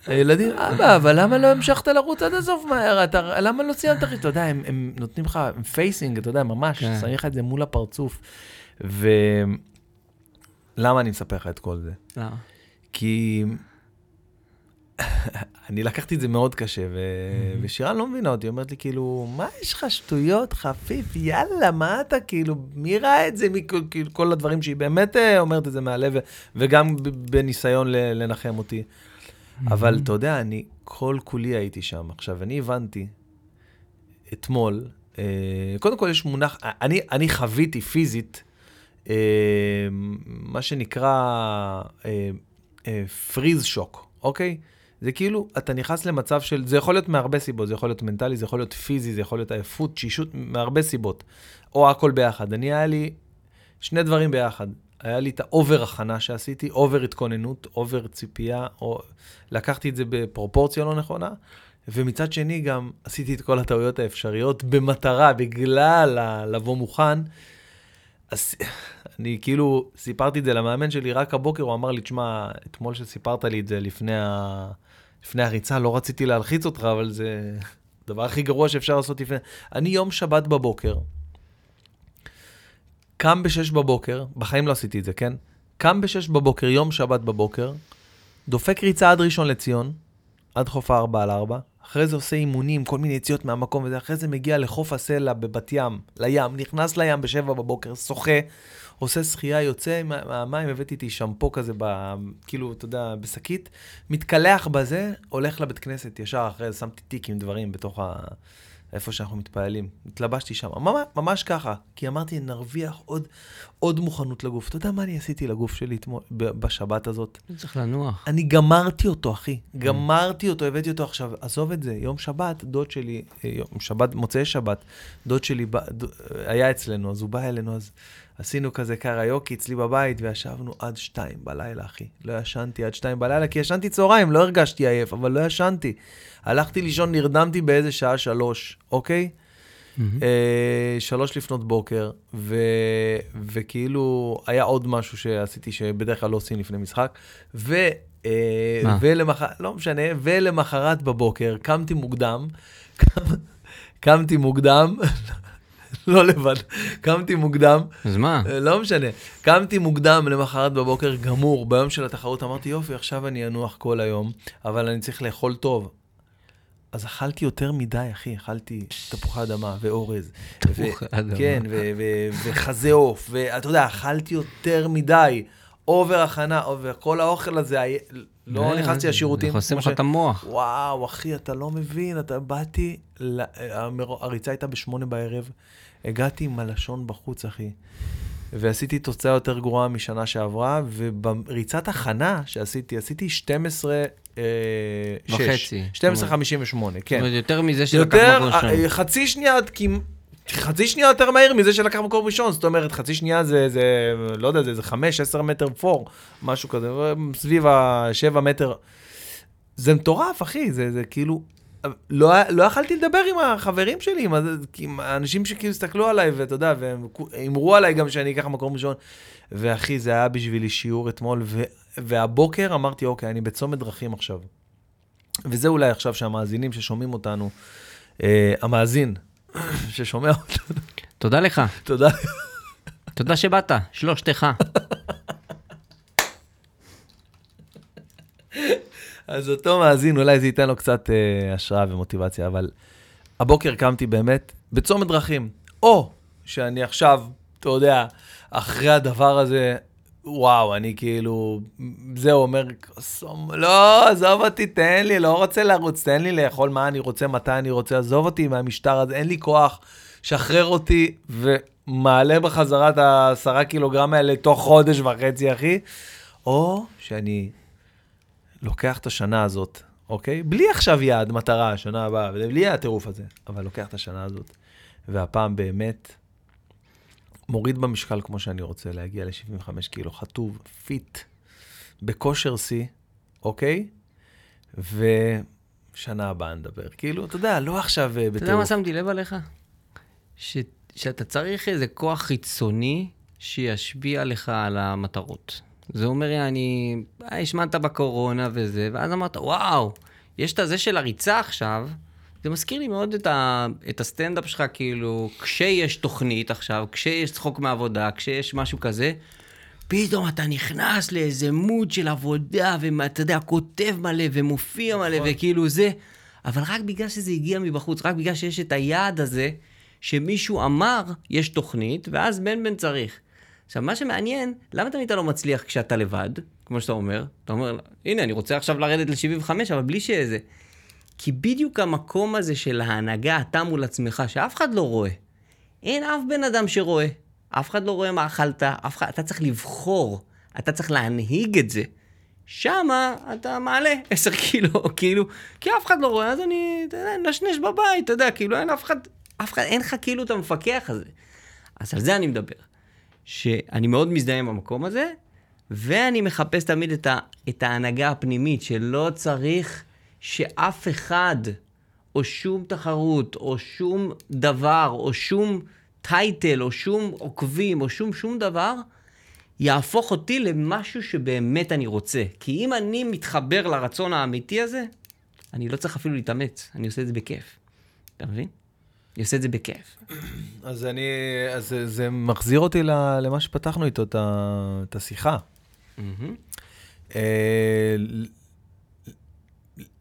הילדים, אבא, אבל למה לא המשכת לרוץ עד הסוף מהר? אתה, למה לא סיימת? אתה יודע, הם, הם נותנים לך facing, אתה יודע, ממש, כן. שמים לך את זה מול הפרצוף. ולמה אני מספר לך את כל זה? לא. כי אני לקחתי את זה מאוד קשה, ו... ושירן לא מבינה אותי, אומרת לי כאילו, מה יש לך שטויות, חפיף, יאללה, מה אתה כאילו, מי ראה את זה, מי, כאילו, כל הדברים שהיא באמת אה, אומרת את זה מהלב, וגם בניסיון לנחם אותי. אבל אתה יודע, אני כל כולי הייתי שם. עכשיו, אני הבנתי אתמול, אה, קודם כל יש מונח, אני, אני חוויתי פיזית, אה, מה שנקרא אה, אה, freeze shock, אוקיי? זה כאילו, אתה נכנס למצב של, זה יכול להיות מהרבה סיבות, זה יכול להיות מנטלי, זה יכול להיות פיזי, זה יכול להיות עייפות, תשישות, מהרבה סיבות. או הכל ביחד. אני, היה לי שני דברים ביחד. היה לי את ה over הכנה שעשיתי, over התכוננות, over ציפייה, או לקחתי את זה בפרופורציה לא נכונה, ומצד שני גם עשיתי את כל הטעויות האפשריות במטרה, בגלל ה- לבוא מוכן. אז אני כאילו סיפרתי את זה למאמן שלי רק הבוקר, הוא אמר לי, תשמע, אתמול שסיפרת לי את זה לפני, ה... לפני הריצה, לא רציתי להלחיץ אותך, אבל זה הדבר הכי גרוע שאפשר לעשות לפני... אני יום שבת בבוקר, קם בשש בבוקר, בחיים לא עשיתי את זה, כן? קם בשש בבוקר, יום שבת בבוקר, דופק ריצה עד ראשון לציון, עד חוף הארבע על ארבע, אחרי זה עושה אימונים, כל מיני יציאות מהמקום וזה, אחרי זה מגיע לחוף הסלע בבת ים, לים, נכנס לים בשבע בבוקר, שוחה, עושה שחייה, יוצא מה- מהמים, הבאתי איתי שמפו כזה, ב, כאילו, אתה יודע, בשקית, מתקלח בזה, הולך לבית כנסת ישר אחרי זה, שמתי תיק עם דברים בתוך ה... איפה שאנחנו מתפללים. התלבשתי שם, ממש, ככה, כי אמרתי, נרוויח עוד, עוד מוכנות לגוף. אתה יודע מה אני עשיתי לגוף שלי אתמול, בשבת הזאת? צריך לנוח. אני גמרתי אותו, אחי. גמרתי אותו, הבאתי אותו עכשיו. עזוב את זה, יום שבת, דוד שלי, אה, יום שבת, מוצאי שבת, דוד שלי בא, היה אצלנו, אז הוא בא אלינו, אז עשינו כזה קריוקי אצלי בבית, וישבנו עד שתיים בלילה, אחי. לא ישנתי עד שתיים בלילה, כי ישנתי צהריים, לא הרגשתי עייף, אבל לא ישנתי. הלכתי לישון, נרדמתי באיזה שעה שלוש, אוקיי? אה, שלוש לפנות בוקר, ו, וכאילו היה עוד משהו שעשיתי שבדרך כלל לא עושים לפני משחק, ו... אה, מה? ולמחרת, לא משנה, ולמחרת בבוקר קמתי מוקדם, קמתי מוקדם, לא לבד, קמתי מוקדם, אז מה? אה, לא משנה, קמתי מוקדם למחרת בבוקר גמור, ביום של התחרות אמרתי יופי, עכשיו אני אנוח כל היום, אבל אני צריך לאכול טוב. אז אכלתי יותר מדי, אחי, אכלתי תפוחי אדמה ואורז. תפוחי אדמה. כן, וחזה עוף, ואתה יודע, אכלתי יותר מדי. over הכנה, over, כל האוכל הזה, לא אה, נכנסתי לשירותים. חוסם כמו לך את המוח. וואו, אחי, אתה לא מבין, אתה באתי, הריצה הייתה בשמונה בערב, הגעתי עם הלשון בחוץ, אחי. ועשיתי תוצאה יותר גרועה משנה שעברה, ובריצת הכנה שעשיתי, עשיתי 12... אה. וחצי. 12.58, זאת כן. אומרת, יותר מזה שלקח מקום ראשון. אה, חצי שנייה, חצי שנייה יותר מהיר מזה שלקח מקום ראשון, זאת אומרת, חצי שנייה זה, זה לא יודע, זה, זה 5-10 מטר פור, משהו כזה, סביב ה-7 מטר. זה מטורף, אחי, זה, זה כאילו, לא, לא יכלתי לדבר עם החברים שלי, עם, עם האנשים שכאילו הסתכלו עליי, ואתה יודע, והם הימרו עליי גם שאני אקח מקום ראשון. ואחי, זה היה בשבילי שיעור אתמול, ו, והבוקר אמרתי, אוקיי, אני בצומת דרכים עכשיו. וזה אולי עכשיו שהמאזינים ששומעים אותנו, אה, המאזין ששומע אותנו, תודה לך. תודה. תודה שבאת, שלושתך. אז אותו מאזין, אולי זה ייתן לו קצת אה, השראה ומוטיבציה, אבל הבוקר קמתי באמת בצומת דרכים. או שאני עכשיו, אתה יודע, אחרי הדבר הזה, וואו, אני כאילו, זהו, אומר, "סום, לא, עזוב אותי, תן לי, לא רוצה לרוץ, תן לי לאכול מה אני רוצה, מתי אני רוצה, עזוב אותי מהמשטר הזה, אין לי כוח, שחרר אותי, ומעלה בחזרה את העשרה קילוגרם האלה תוך חודש וחצי, אחי. או שאני לוקח את השנה הזאת, אוקיי? בלי עכשיו יעד, מטרה, שנה הבאה, בלי הטירוף הזה, אבל לוקח את השנה הזאת, והפעם באמת מוריד במשקל כמו שאני רוצה, להגיע ל-75 קילו, חטוב, פיט, בכושר שיא, אוקיי? ושנה הבאה נדבר. כאילו, אתה יודע, לא עכשיו אה, אתה יודע בטירוף. מה שמתי לב עליך? ש... שאתה צריך איזה כוח חיצוני שישפיע לך על המטרות. זה אומר, אני... אה, השמנת בקורונה וזה, ואז אמרת, וואו, יש את הזה של הריצה עכשיו, זה מזכיר לי מאוד את, ה... את הסטנדאפ שלך, כאילו, כשיש תוכנית עכשיו, כשיש צחוק מעבודה, כשיש משהו כזה, פתאום אתה נכנס לאיזה מוד של עבודה, ואתה יודע, כותב מלא ומופיע מלא, וכאילו זה, אבל רק בגלל שזה הגיע מבחוץ, רק בגלל שיש את היעד הזה, שמישהו אמר, יש תוכנית, ואז בן בן צריך. עכשיו, מה שמעניין, למה תמיד אתה לא מצליח כשאתה לבד, כמו שאתה אומר? אתה אומר, הנה, אני רוצה עכשיו לרדת ל-75, אבל בלי שזה. כי בדיוק המקום הזה של ההנהגה, אתה מול עצמך, שאף אחד לא רואה. אין אף בן אדם שרואה. אף אחד לא רואה מה אכלת, אף אחד, אתה צריך לבחור, אתה צריך להנהיג את זה. שמה אתה מעלה 10 קילו, כאילו, כי אף אחד לא רואה, אז אני, אתה יודע, נשנש בבית, אתה יודע, כאילו, אין אף אחד, אף אחד, אין לך כאילו את המפקח הזה. אז על זה אני מדבר. שאני מאוד מזדהה עם המקום הזה, ואני מחפש תמיד את, ה, את ההנהגה הפנימית, שלא צריך שאף אחד, או שום תחרות, או שום דבר, או שום טייטל, או שום עוקבים, או שום שום דבר, יהפוך אותי למשהו שבאמת אני רוצה. כי אם אני מתחבר לרצון האמיתי הזה, אני לא צריך אפילו להתאמץ, אני עושה את זה בכיף. אתה מבין? אני עושה את זה בכיף. אז אני, אז זה, זה מחזיר אותי למה שפתחנו איתו את, השיחה. מהמם.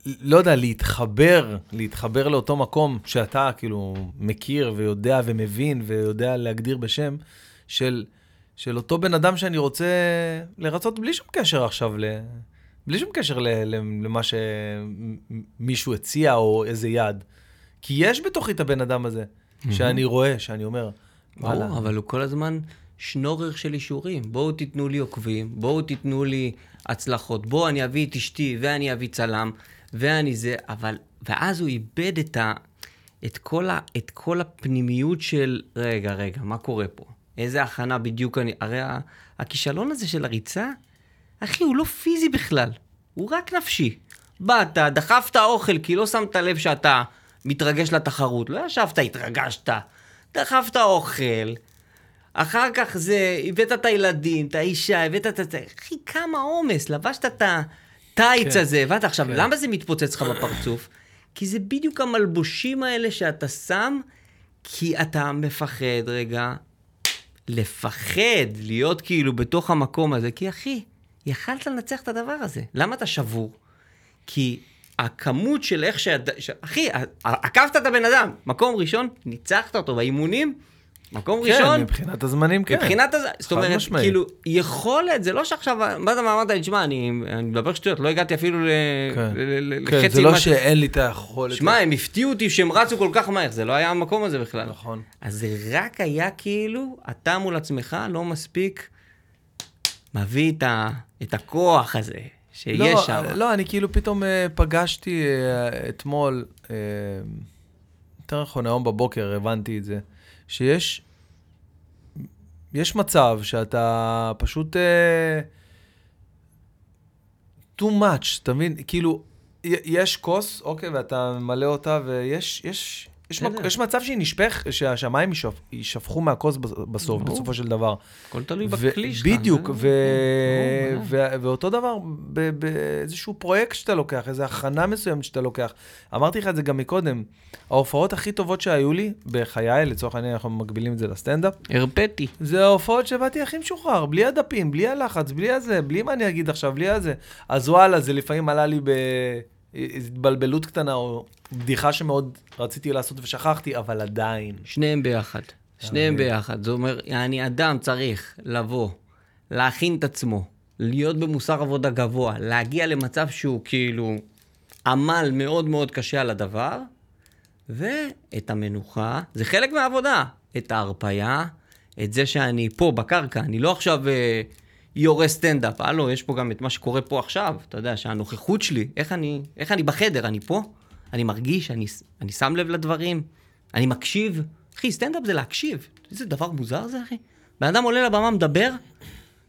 לא יודע, להתחבר, להתחבר לאותו מקום שאתה כאילו מכיר ויודע ומבין ויודע להגדיר בשם של, של אותו בן אדם שאני רוצה לרצות בלי שום קשר עכשיו, ל, בלי שום קשר ל, ל, למה שמישהו הציע או איזה יד. כי יש בתוכי את הבן אדם הזה, שאני רואה, שאני אומר, וואלה, ברור, אבל הוא כל הזמן שנורר של אישורים. בואו תיתנו לי עוקבים, בואו תיתנו לי הצלחות, בואו אני אביא את אשתי ואני אביא צלם ואני זה, אבל... ואז הוא איבד את, ה, את, כל ה, את כל הפנימיות של, רגע, רגע, מה קורה פה? איזה הכנה בדיוק אני... הרי ה- הכישלון הזה של הריצה, אחי, הוא לא פיזי בכלל, הוא רק נפשי. באת, דחפת אוכל כי לא שמת לב שאתה מתרגש לתחרות. לא ישבת, התרגשת. דחפת אוכל, אחר כך זה, הבאת את הילדים, את האישה, הבאת את... אחי, כמה עומס, לבשת את הטייץ כן. הזה, הבנת? עכשיו, כן. למה זה מתפוצץ לך בפרצוף? כי זה בדיוק המלבושים האלה שאתה שם, כי אתה מפחד, רגע, לפחד להיות כאילו בתוך המקום הזה, כי אחי, יכלת לנצח את הדבר הזה. למה אתה שבור? כי הכמות של איך שאתה... ש... אחי, ע- עקפת את הבן אדם, מקום ראשון, ניצחת אותו באימונים, מקום כן, ראשון, מבחינת הזמנים, כן. מבחינת הזה, זאת אומרת, משמעית. כאילו, יכולת, זה לא שעכשיו, באת ואמרת לי, תשמע, אני אני מדבר שטויות, לא הגעתי אפילו ל- כן. ל- ל- כן, לחצי זה לא ממה ש- שאין לי את היכולת. שמע, הם הפתיעו אותי שהם רצו כל כך מהר, זה לא היה המקום הזה בכלל. נכון. אז זה רק היה כאילו, אתה מול עצמך לא מספיק מביא את, ה, את הכוח הזה שיש לא, שם. לא, אני כאילו פתאום אה, פגשתי אה, אתמול, אה, יותר נכון, היום בבוקר הבנתי את זה, שיש יש מצב שאתה פשוט אה, too much, אתה מבין? כאילו, יש כוס, אוקיי, ואתה ממלא אותה, ויש יש, יש, מק-. יש מצב שהיא נשפך, שהשמיים יישפ, יישפכו מהכוס בס- בסוף, ברור. בסופו של דבר. הכל תלוי ו- בכלי שלך. בדיוק, ו- ברור, ו- ואותו דבר ב- באיזשהו פרויקט שאתה לוקח, איזו הכנה מסוימת שאתה לוקח. אמרתי לך את זה גם מקודם, ההופעות הכי טובות שהיו לי בחיי, לצורך העניין אנחנו מגבילים את זה לסטנדאפ, הרפאתי. זה ההופעות שבאתי הכי משוחרר, בלי הדפים, בלי הלחץ, בלי הזה, בלי מה אני אגיד עכשיו, בלי הזה. אז וואלה, זה לפעמים עלה לי בהתבלבלות קטנה, או בדיחה שמאוד רציתי לעשות ושכחתי, אבל עדיין. שניהם ביחד. שניהם? ביחד. זה אומר, יעני, אדם צריך לבוא, להכין את עצמו, להיות במוסר עבודה גבוה, להגיע למצב שהוא כאילו עמל מאוד מאוד קשה על הדבר, ואת המנוחה, זה חלק מהעבודה. את ההרפייה, את זה שאני פה בקרקע, אני לא עכשיו אה, יורה סטנדאפ, הלו, יש פה גם את מה שקורה פה עכשיו, אתה יודע, שהנוכחות שלי, איך אני, איך אני בחדר, אני פה, אני מרגיש, אני, אני שם לב לדברים, אני מקשיב. אחי, סטנדאפ זה להקשיב. איזה דבר מוזר זה, אחי. בן אדם עולה לבמה, מדבר,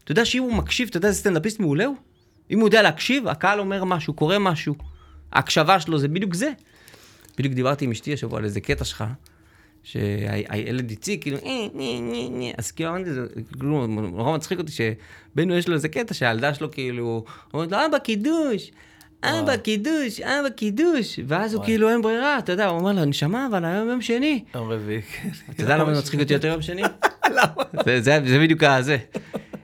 אתה יודע שאם הוא מקשיב, אתה יודע איזה סטנדאפיסט מעולה הוא? אם הוא יודע להקשיב, הקהל אומר משהו, קורה משהו. ההקשבה שלו זה בדיוק זה. בדיוק דיברתי עם אשתי השבוע על איזה קטע שלך, שהילד הציג, כאילו, אה. אז כאילו אמרתי, זה כאילו, נורא מצחיק אותי שבנו יש לו איזה קטע שהילדה שלו כאילו, אומרת לו, אבא קידוש, אבא קידוש, אבא קידוש, ואז הוא. כאילו אין ברירה, אתה יודע, הוא אומר לו, נשמה, אבל היום יום שני. יום רביעי, כן. אתה יודע למה מצחיק אותי יותר יום שני? זה, זה בדיוק הזה.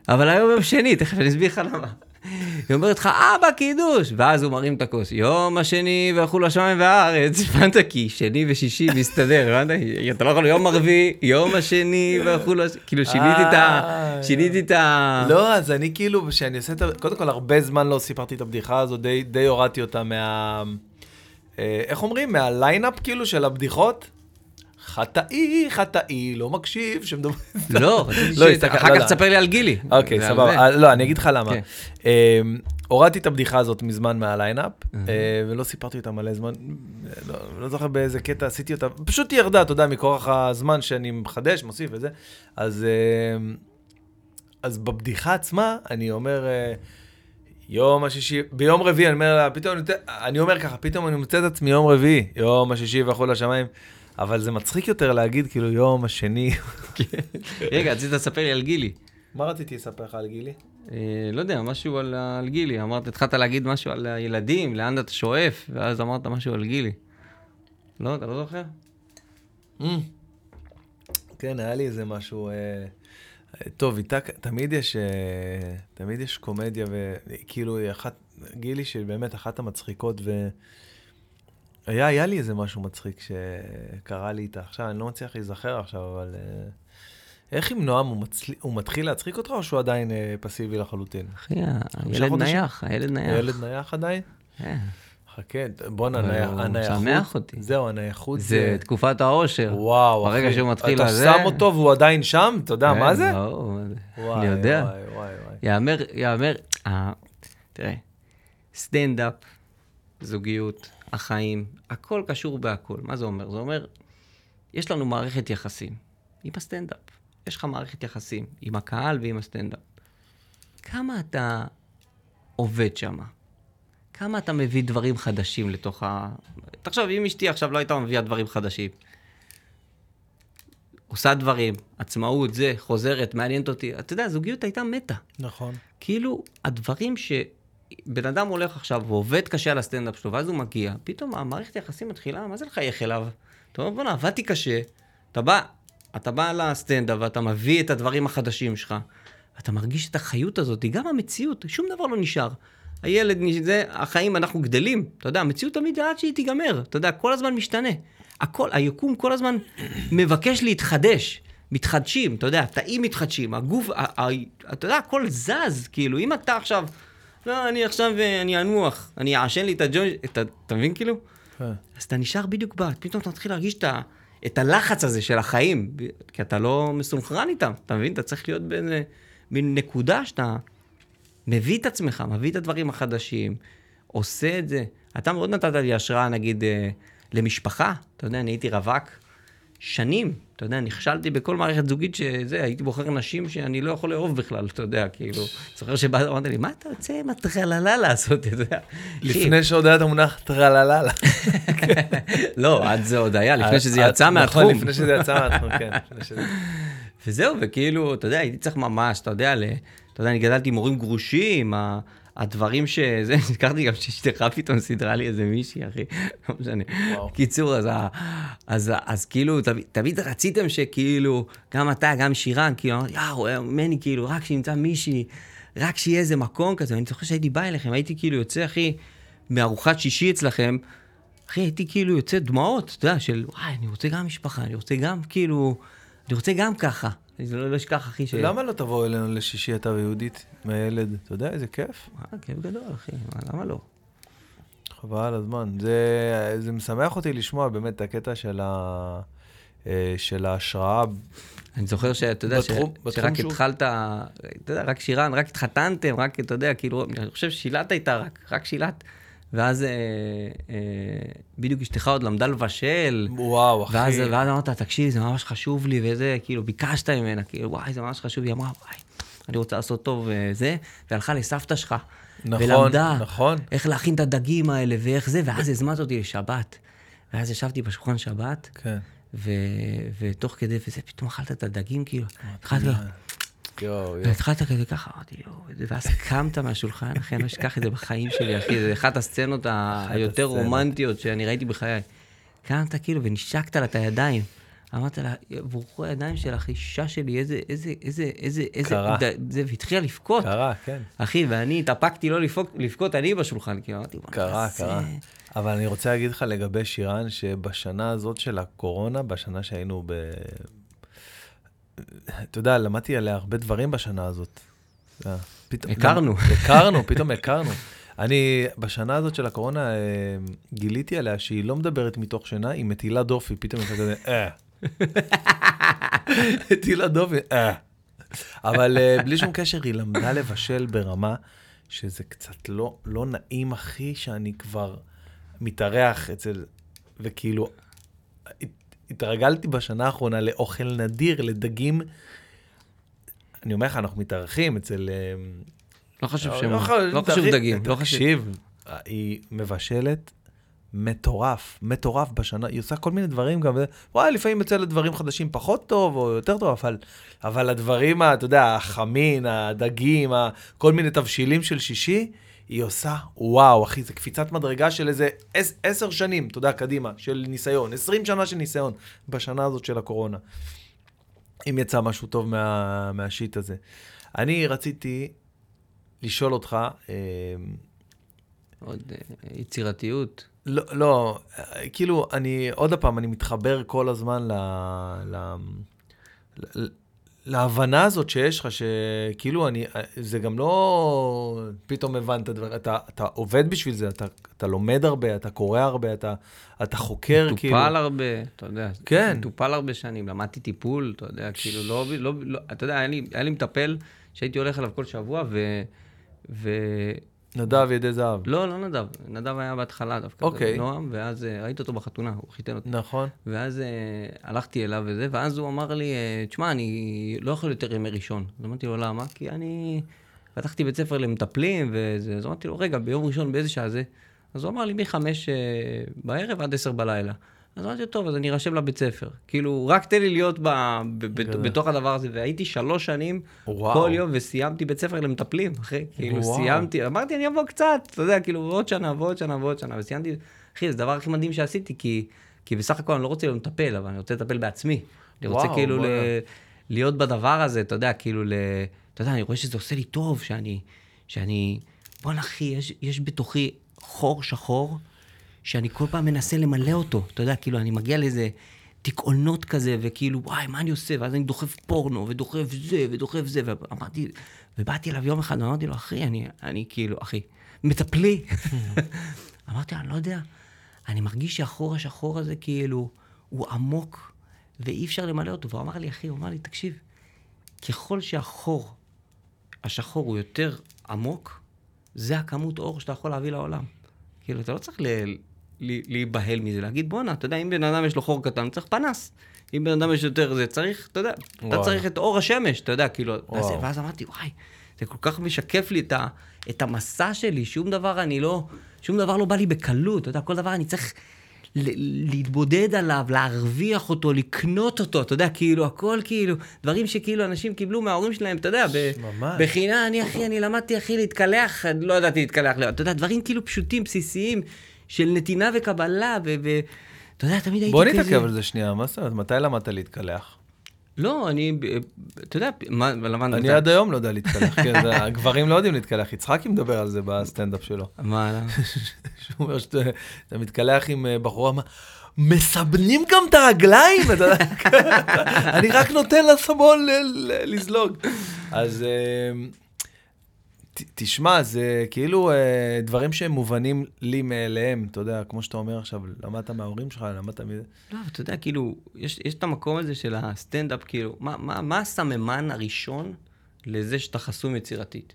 אבל היום יום שני, תכף אני אסביר לך למה. היא אומרת לך, אבא קידוש, ואז הוא מרים את הכוס, יום השני והלכו לשמיים והארץ, הבנת? כי שני ושישי מסתדר, הבנת? אתה לא יכול, יום הרביעי, יום השני והלכו לש... כאילו שיניתי את ה... אה, שיניתי את ה... לא, אז אני כאילו, כשאני עושה את ה... קודם כל, הרבה זמן לא סיפרתי את הבדיחה די, די הורדתי אותה מה... אה, איך אומרים? מהליינאפ כאילו של הבדיחות? חטאי, חטאי, לא מקשיב, שמדבר... לא, לא, הסתכל- אחר לא, כך לא. תספר לי על גילי. אוקיי, סבבה. לא, אני אגיד לך למה. כן. אה, הורדתי את הבדיחה הזאת מזמן מהליינאפ, אה, ולא סיפרתי אותה מלא זמן, לא- לא זוכר באיזה קטע עשיתי אותה, פשוט היא ירדה, אתה יודע, מכורח הזמן שאני מחדש, מוסיף וזה. אז אז בבדיחה עצמה, אני אומר, אה, יום השישי, ביום רביעי, אני אומר לה, פתאום, אני אומר ככה, פתאום אני מוצא את עצמי יום רביעי, יום השישי וכו' לשמיים, אבל זה מצחיק יותר להגיד, כאילו, יום השני. רגע, רצית לספר לי על גילי. מה רציתי לספר לך על גילי? אה, לא יודע, משהו על, גילי. אמרת, התחלת להגיד משהו על הילדים, לאן אתה שואף, ואז אמרת משהו על גילי. לא, אתה לא זוכר? Mm. כן, היה לי איזה משהו... אה, אה, טוב, איתה תמיד יש, תמיד יש קומדיה, וכאילו, היא אחת, גילי שבאמת אחת המצחיקות, ו... היה, היה לי איזה משהו מצחיק שקרה לי איתה. עכשיו, אני לא מצליח להיזכר עכשיו, אבל... אה, איך עם נועם, הוא, מצל... הוא מתחיל להצחיק אותך, או שהוא עדיין אה, פסיבי לחלוטין? אחי, הילד? נייח, הילד נייח. הילד נייח עדיין? כן. חכה, בואנה, נייח- הוא הנייחות. משמח אותי. זהו, הנייחות זה תקופת העושר. וואו, ברגע אחי. שהוא מתחיל אתה לזה- שם אותו והוא עדיין שם? אתה יודע מה כן, זה? מה זה. אני יודע. יאמר, יאמר, אה, תראה, סטנדאפ, זוגיות, החיים, הכל קשור בהכל. מה זה אומר? זה אומר, יש לנו מערכת יחסים עם הסטנדאפ. יש לך מערכת יחסים עם הקהל ועם הסטנדאפ. כמה אתה עובד שם? כמה אתה מביא דברים חדשים לתוך ה... תחשוב, אם אשתי עכשיו לא הייתה מביאה דברים חדשים, עושה דברים, עצמאות, זה, חוזרת, מעניינת אותי. אתה יודע, הזוגיות הייתה מתה. נכון. כאילו, הדברים שבן אדם הולך עכשיו ועובד קשה על הסטנדאפ שלו, ואז הוא מגיע, פתאום המערכת היחסים מתחילה, מה זה לחייך אליו? אתה אומר, בוא'נה, עבדתי קשה, אתה בא, אתה בא לסטנדאפ ואתה מביא את הדברים החדשים שלך, ואתה מרגיש את החיות הזאת, גם המציאות, שום דבר לא נשאר. הילד, זה, החיים, אנחנו גדלים, אתה יודע, המציאות תמיד עד שהיא תיגמר, אתה יודע, כל הזמן משתנה. הכל, היקום כל הזמן מבקש להתחדש. מתחדשים, אתה יודע, התאים מתחדשים, הגוף, ה- ה- אתה יודע, הכל זז, כאילו, אם אתה עכשיו, לא, אני עכשיו, אה, אני אנוח, אני אעשן לי את הג'וינט, אתה אתה מבין כאילו? כן. אז אתה נשאר בדיוק ב... פתאום אתה מתחיל להרגיש את, ה, את הלחץ הזה של החיים, כי אתה לא מסונכרן איתם, אתה מבין? אתה צריך להיות באיזה מין נקודה שאתה מביא את עצמך, מביא את הדברים החדשים, עושה את זה. אתה מאוד נתת לי השראה, נגיד, אה, למשפחה. אתה יודע, אני הייתי רווק שנים. אתה יודע, נכשלתי בכל מערכת זוגית שזה, הייתי בוחר נשים שאני לא יכול לאהוב בכלל, אתה יודע, כאילו. זוכר שבאת, אמרת לי, מה אתה יוצא עם הטרללה לעשות, אתה יודע? לפני שעוד היה את המונח טרללה. לא, אז זה עוד היה, לפני שזה יצא מהתחום. נכון, לפני שזה יצא מהתחום, כן. וזהו, וכאילו, אתה יודע, הייתי צריך ממש, אתה יודע. אתה יודע, אני גדלתי עם הורים גרושים. הדברים שזה, נזכרתי גם שאשתך פתאום סידרה לי איזה מישהי, אחי, לא משנה. קיצור, אז. אז, אז כאילו, תמיד, תמיד רציתם שכאילו, גם אתה, גם שירן, כאילו, אמרתי, יאו, מני, כאילו, רק שנמצא מישהי, רק שיהיה איזה מקום כזה. אני זוכר שהייתי בא אליכם, הייתי כאילו יוצא, אחי, מארוחת שישי אצלכם, אחי, הייתי כאילו יוצא דמעות, אתה יודע, של וואי, אני רוצה גם משפחה, אני רוצה גם כאילו, אני רוצה גם ככה. אני לא, לא אשכח, אחי, ש... למה לא תבוא אלינו לשישי אתה ויהודית, מהילד? אתה יודע, איזה כיף. אה, כיף גדול, אחי, מה, למה לא? חבל הזמן. זה, זה משמח אותי לשמוע באמת את הקטע של, ה, אה, של ההשראה. אני זוכר שאתה יודע, ש... בתחום- בתחום שרק שהוא- התחלת, אתה יודע, רק שירן, רק התחתנתם, רק, אתה יודע, כאילו, אני חושב ששילת איתה רק, רק שילת. ואז אה, אה, בדיוק אשתך עוד למדה לבשל. וואו, אחי. ואז, ואז אמרת, תקשיב, זה ממש חשוב לי, וזה, כאילו, ביקשת ממנה, כאילו, וואי, זה ממש חשוב. היא אמרה, וואי, אני רוצה לעשות טוב וזה, והלכה לסבתא שלך. נכון, ולמדה נכון. איך להכין את הדגים האלה ואיך זה, ואז הזמנת אותי לשבת. ואז ישבתי בשולחן שבת, כן. ו... ותוך כדי, וזה, פתאום אכלת את הדגים, כאילו, התחלת, יואו, יואו. והתחלת כזה ככה, אמרתי, יואו, ואז קמת מהשולחן, אחי, אני לא אשכח את זה בחיים שלי, אחי, זה אחת הסצנות היותר. רומנטיות שאני ראיתי בחיי. קמת כאילו ונשקת לה את הידיים. אמרת לה, בורכו הידיים שלך, אישה שלי, איזה, איזה, איזה, איזה, איזה, קרה. זה, והתחילה לבכות. קרה, כן. אחי, ואני התאפקתי לא לבכות, לבכות אני בשולחן, כאילו, אמרתי, "מה קרה, זה?" קרה. אבל אני רוצה להגיד לך לגבי שירן, שבשנה הזאת של הקורונה, בשנה שהיינו ב... אתה יודע, למדתי עליה הרבה דברים בשנה הזאת. יודע, פתאום- הכרנו. הכרנו, פתאום הכרנו. אני, בשנה הזאת של הקורונה, אה, גיליתי עליה שהיא לא מדברת מתוך שינה, היא מטילה דופי, פתאום היא כזה, אה. מטילה דופי, אה. אבל אה, בלי שום קשר, היא למדה לבשל ברמה שזה קצת לא, לא נעים, אחי, שאני כבר מתארח אצל, וכאילו, התרגלתי בשנה האחרונה לאוכל נדיר, לדגים. אני אומר לך, אנחנו מתארחים אצל... אה, לא חשוב לא, שם, לא חשוב, לא דגים, לא חשוב. תקשיב, היא מבשלת מטורף, מטורף בשנה, היא עושה כל מיני דברים גם, וואי, לפעמים יוצא לה דברים חדשים פחות טוב או יותר טוב, אבל, אבל הדברים, אתה יודע, החמין, הדגים, כל מיני תבשילים של שישי, היא עושה, וואו, אחי, זה קפיצת מדרגה של איזה עש, עשר שנים, אתה יודע, קדימה, של ניסיון, עשרים שנה של ניסיון, בשנה הזאת של הקורונה. אם יצא משהו טוב מה, מהשיט הזה. אני רציתי לשאול אותך, אה, עוד אה, יצירתיות. לא, לא, אה, כאילו, אני, עוד פעם, אני מתחבר כל הזמן ל... ל, ל להבנה הזאת שיש לך, שכאילו אני, זה גם לא פתאום הבנת דברים, אתה, אתה עובד בשביל זה, אתה, אתה לומד הרבה, אתה קורא הרבה, אתה, אתה חוקר, כאילו. טופל הרבה, אתה יודע. כן. טופל הרבה שנים, למדתי טיפול, אתה יודע, כאילו, לא, לא, לא, אתה יודע, היה לי, היה לי מטפל שהייתי הולך אליו כל שבוע, ו... ו... נדב ידי זהב. לא, לא נדב, נדב היה בהתחלה דווקא, אוקיי. נועם, ואז אה, ראיתי אותו בחתונה, הוא חיתן אותי. נכון. ואז אה, הלכתי אליו וזה, ואז הוא אמר לי, אה, תשמע, אני לא יכול יותר ימי ראשון. אז אמרתי לו, למה? כי אני פתחתי בית ספר למטפלים וזה, אז אמרתי לו, רגע, ביום ראשון באיזה שעה זה? אז הוא אמר לי, מחמש אה, בערב עד עשר בלילה. אז אמרתי טוב, אז אני ארשם לבית ספר. כאילו, רק תן לי להיות ב, ב, ב, גדול. בתוך הדבר הזה. והייתי שלוש שנים, וואו. כל יום, וסיימתי בית ספר למטפלים, אחי. כאילו, וואו. סיימתי, אמרתי, אני אבוא קצת, אתה יודע, כאילו, עוד שנה ועוד שנה ועוד שנה, וסיימתי, אחי, זה הדבר הכי מדהים שעשיתי, כי, כי בסך הכל אני לא רוצה להיות מטפל, אבל אני רוצה לטפל בעצמי. אני רוצה וואו, כאילו ל. להיות בדבר הזה, אתה יודע, כאילו, ל, אתה יודע, אני רואה שזה עושה לי טוב, שאני, שאני, בואנה, אחי, יש, יש בתוכי חור שחור, שאני כל פעם מנסה למלא אותו, אתה יודע, כאילו, אני מגיע לאיזה דיכאונות כזה, וכאילו, וואי, מה אני עושה? ואז אני דוחף פורנו, ודוחף זה, ודוחף זה, ואמרתי, ובאתי אליו יום אחד, ואמרתי לו, אחי, אני, אני כאילו, אחי, מטפלי. אמרתי לו, אני לא יודע, אני מרגיש שהחור השחור הזה, כאילו, הוא עמוק, ואי אפשר למלא אותו. והוא אמר לי, אחי, הוא אמר לי, תקשיב, ככל שהחור השחור הוא יותר עמוק, זה הכמות אור שאתה יכול להביא לעולם. כאילו, אתה לא צריך ל... להיבהל מזה, להגיד, בואנה, אתה יודע, אם בן אדם יש לו חור קטן, צריך פנס. אם בן אדם יש יותר זה, צריך, אתה יודע, וואו. אתה צריך את אור השמש, אתה יודע, כאילו, ואז, ואז אמרתי, וואי, זה כל כך משקף לי את, ה, את המסע שלי, שום דבר אני לא, שום דבר לא בא לי בקלות, אתה יודע, כל דבר אני צריך להתבודד עליו, להרוויח אותו, לקנות אותו, אתה יודע, כאילו, הכל כאילו, דברים שכאילו אנשים קיבלו מההורים שלהם, אתה יודע, בחינה, אני אחי, אני למדתי אחי להתקלח, לא ידעתי להתקלח, אתה יודע, דברים כאילו פשוטים, בסיסיים, של נתינה וקבלה, ואתה יודע, תמיד הייתי כזה... בוא נתעכב על זה שנייה, מה זאת אומרת, מתי למדת להתקלח? לא, אני, אתה יודע, מה, למדנו... אני עד היום לא יודע להתקלח, כן, הגברים לא יודעים להתקלח, יצחקי מדבר על זה בסטנדאפ שלו. מה, למה? שהוא אומר שאתה מתקלח עם אה, בחורה, מסבנים גם את הרגליים, אני רק נותן לסבון לזלוג. אז אה, תשמע, זה כאילו אה, דברים שהם מובנים לי מאליהם, אתה יודע, כמו שאתה אומר עכשיו, למדת מההורים שלך, למדת מזה. לא, אתה יודע, כאילו, יש, יש את המקום הזה של הסטנדאפ, כאילו, מה, מה, מה הסממן הראשון לזה שאתה חסום יצירתית?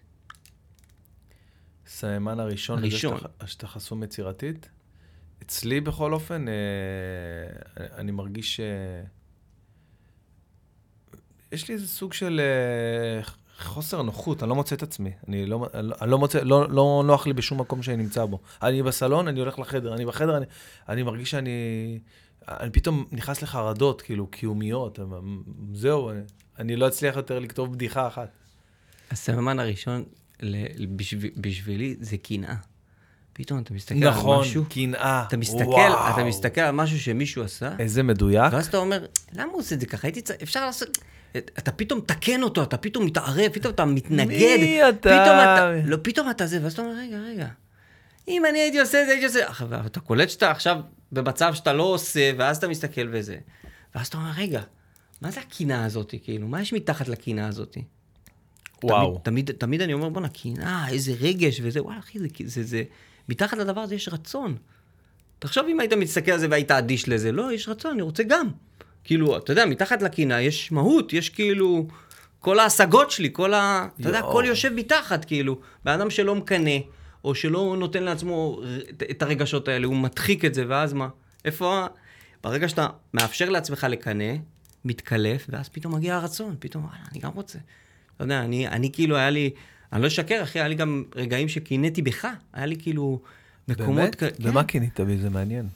הסממן הראשון, הראשון. לזה שאתה, שאתה חסום יצירתית? אצלי בכל אופן, אה, אני מרגיש ש... יש לי איזה סוג של אה, חוסר נוחות, אני לא מוצא את עצמי. אני לא, אני לא מוצא, לא, לא נוח לי בשום מקום שאני נמצא בו. אני בסלון, אני הולך לחדר, אני בחדר, אני, אני מרגיש שאני... אני פתאום נכנס לחרדות, כאילו, קיומיות, זהו, אני, אני לא אצליח יותר לכתוב בדיחה אחת. הסממן הראשון בשביל, בשבילי זה קנאה. פתאום אתה מסתכל נכון, על משהו... נכון, קנאה, אתה מסתכל, וואו. אתה מסתכל על משהו שמישהו עשה. איזה מדויק. ואז אתה אומר, למה הוא עושה את זה ככה? הייתי צריך, אפשר לעשות... אתה פתאום תקן אותו, אתה פתאום מתערב, פתאום אתה מתנגד. מי אתה? פתאום אתה, לא, פתאום אתה זה, ואז אתה אומר, רגע, רגע. אם אני הייתי עושה את זה, הייתי עושה... עכשיו, אתה קולט שאתה עכשיו במצב שאתה לא עושה, ואז אתה מסתכל וזה. ואז אתה אומר, רגע, מה זה הקינה הזאת, כאילו? מה יש מתחת לקינה הזאת? וואו. תמיד, תמיד, תמיד אני אומר, בואנה, קינה, איזה רגש וזה, וואלה, אחי, זה, זה, זה, מתחת לדבר הזה יש רצון. תחשוב אם היית מסתכל על זה והיית אדיש לזה, לא, יש רצון, אני רוצה גם. כאילו, אתה יודע, מתחת לקינה יש מהות, יש כאילו... כל ההשגות שלי, כל ה... אתה יודע, הכל יושב מתחת, כאילו. בן אדם שלא מקנא, או שלא נותן לעצמו את הרגשות האלה, הוא מדחיק את זה, ואז מה? איפה... ברגע שאתה מאפשר לעצמך לקנא, מתקלף, ואז פתאום מגיע הרצון, פתאום, וואלה, אני גם רוצה. אתה יודע, אני, אני כאילו, היה לי... אני לא אשקר, אחי, היה לי גם רגעים שקינאתי בך. היה לי כאילו מקומות... באמת? כ... במה כן. קינאת בי? זה מעניין.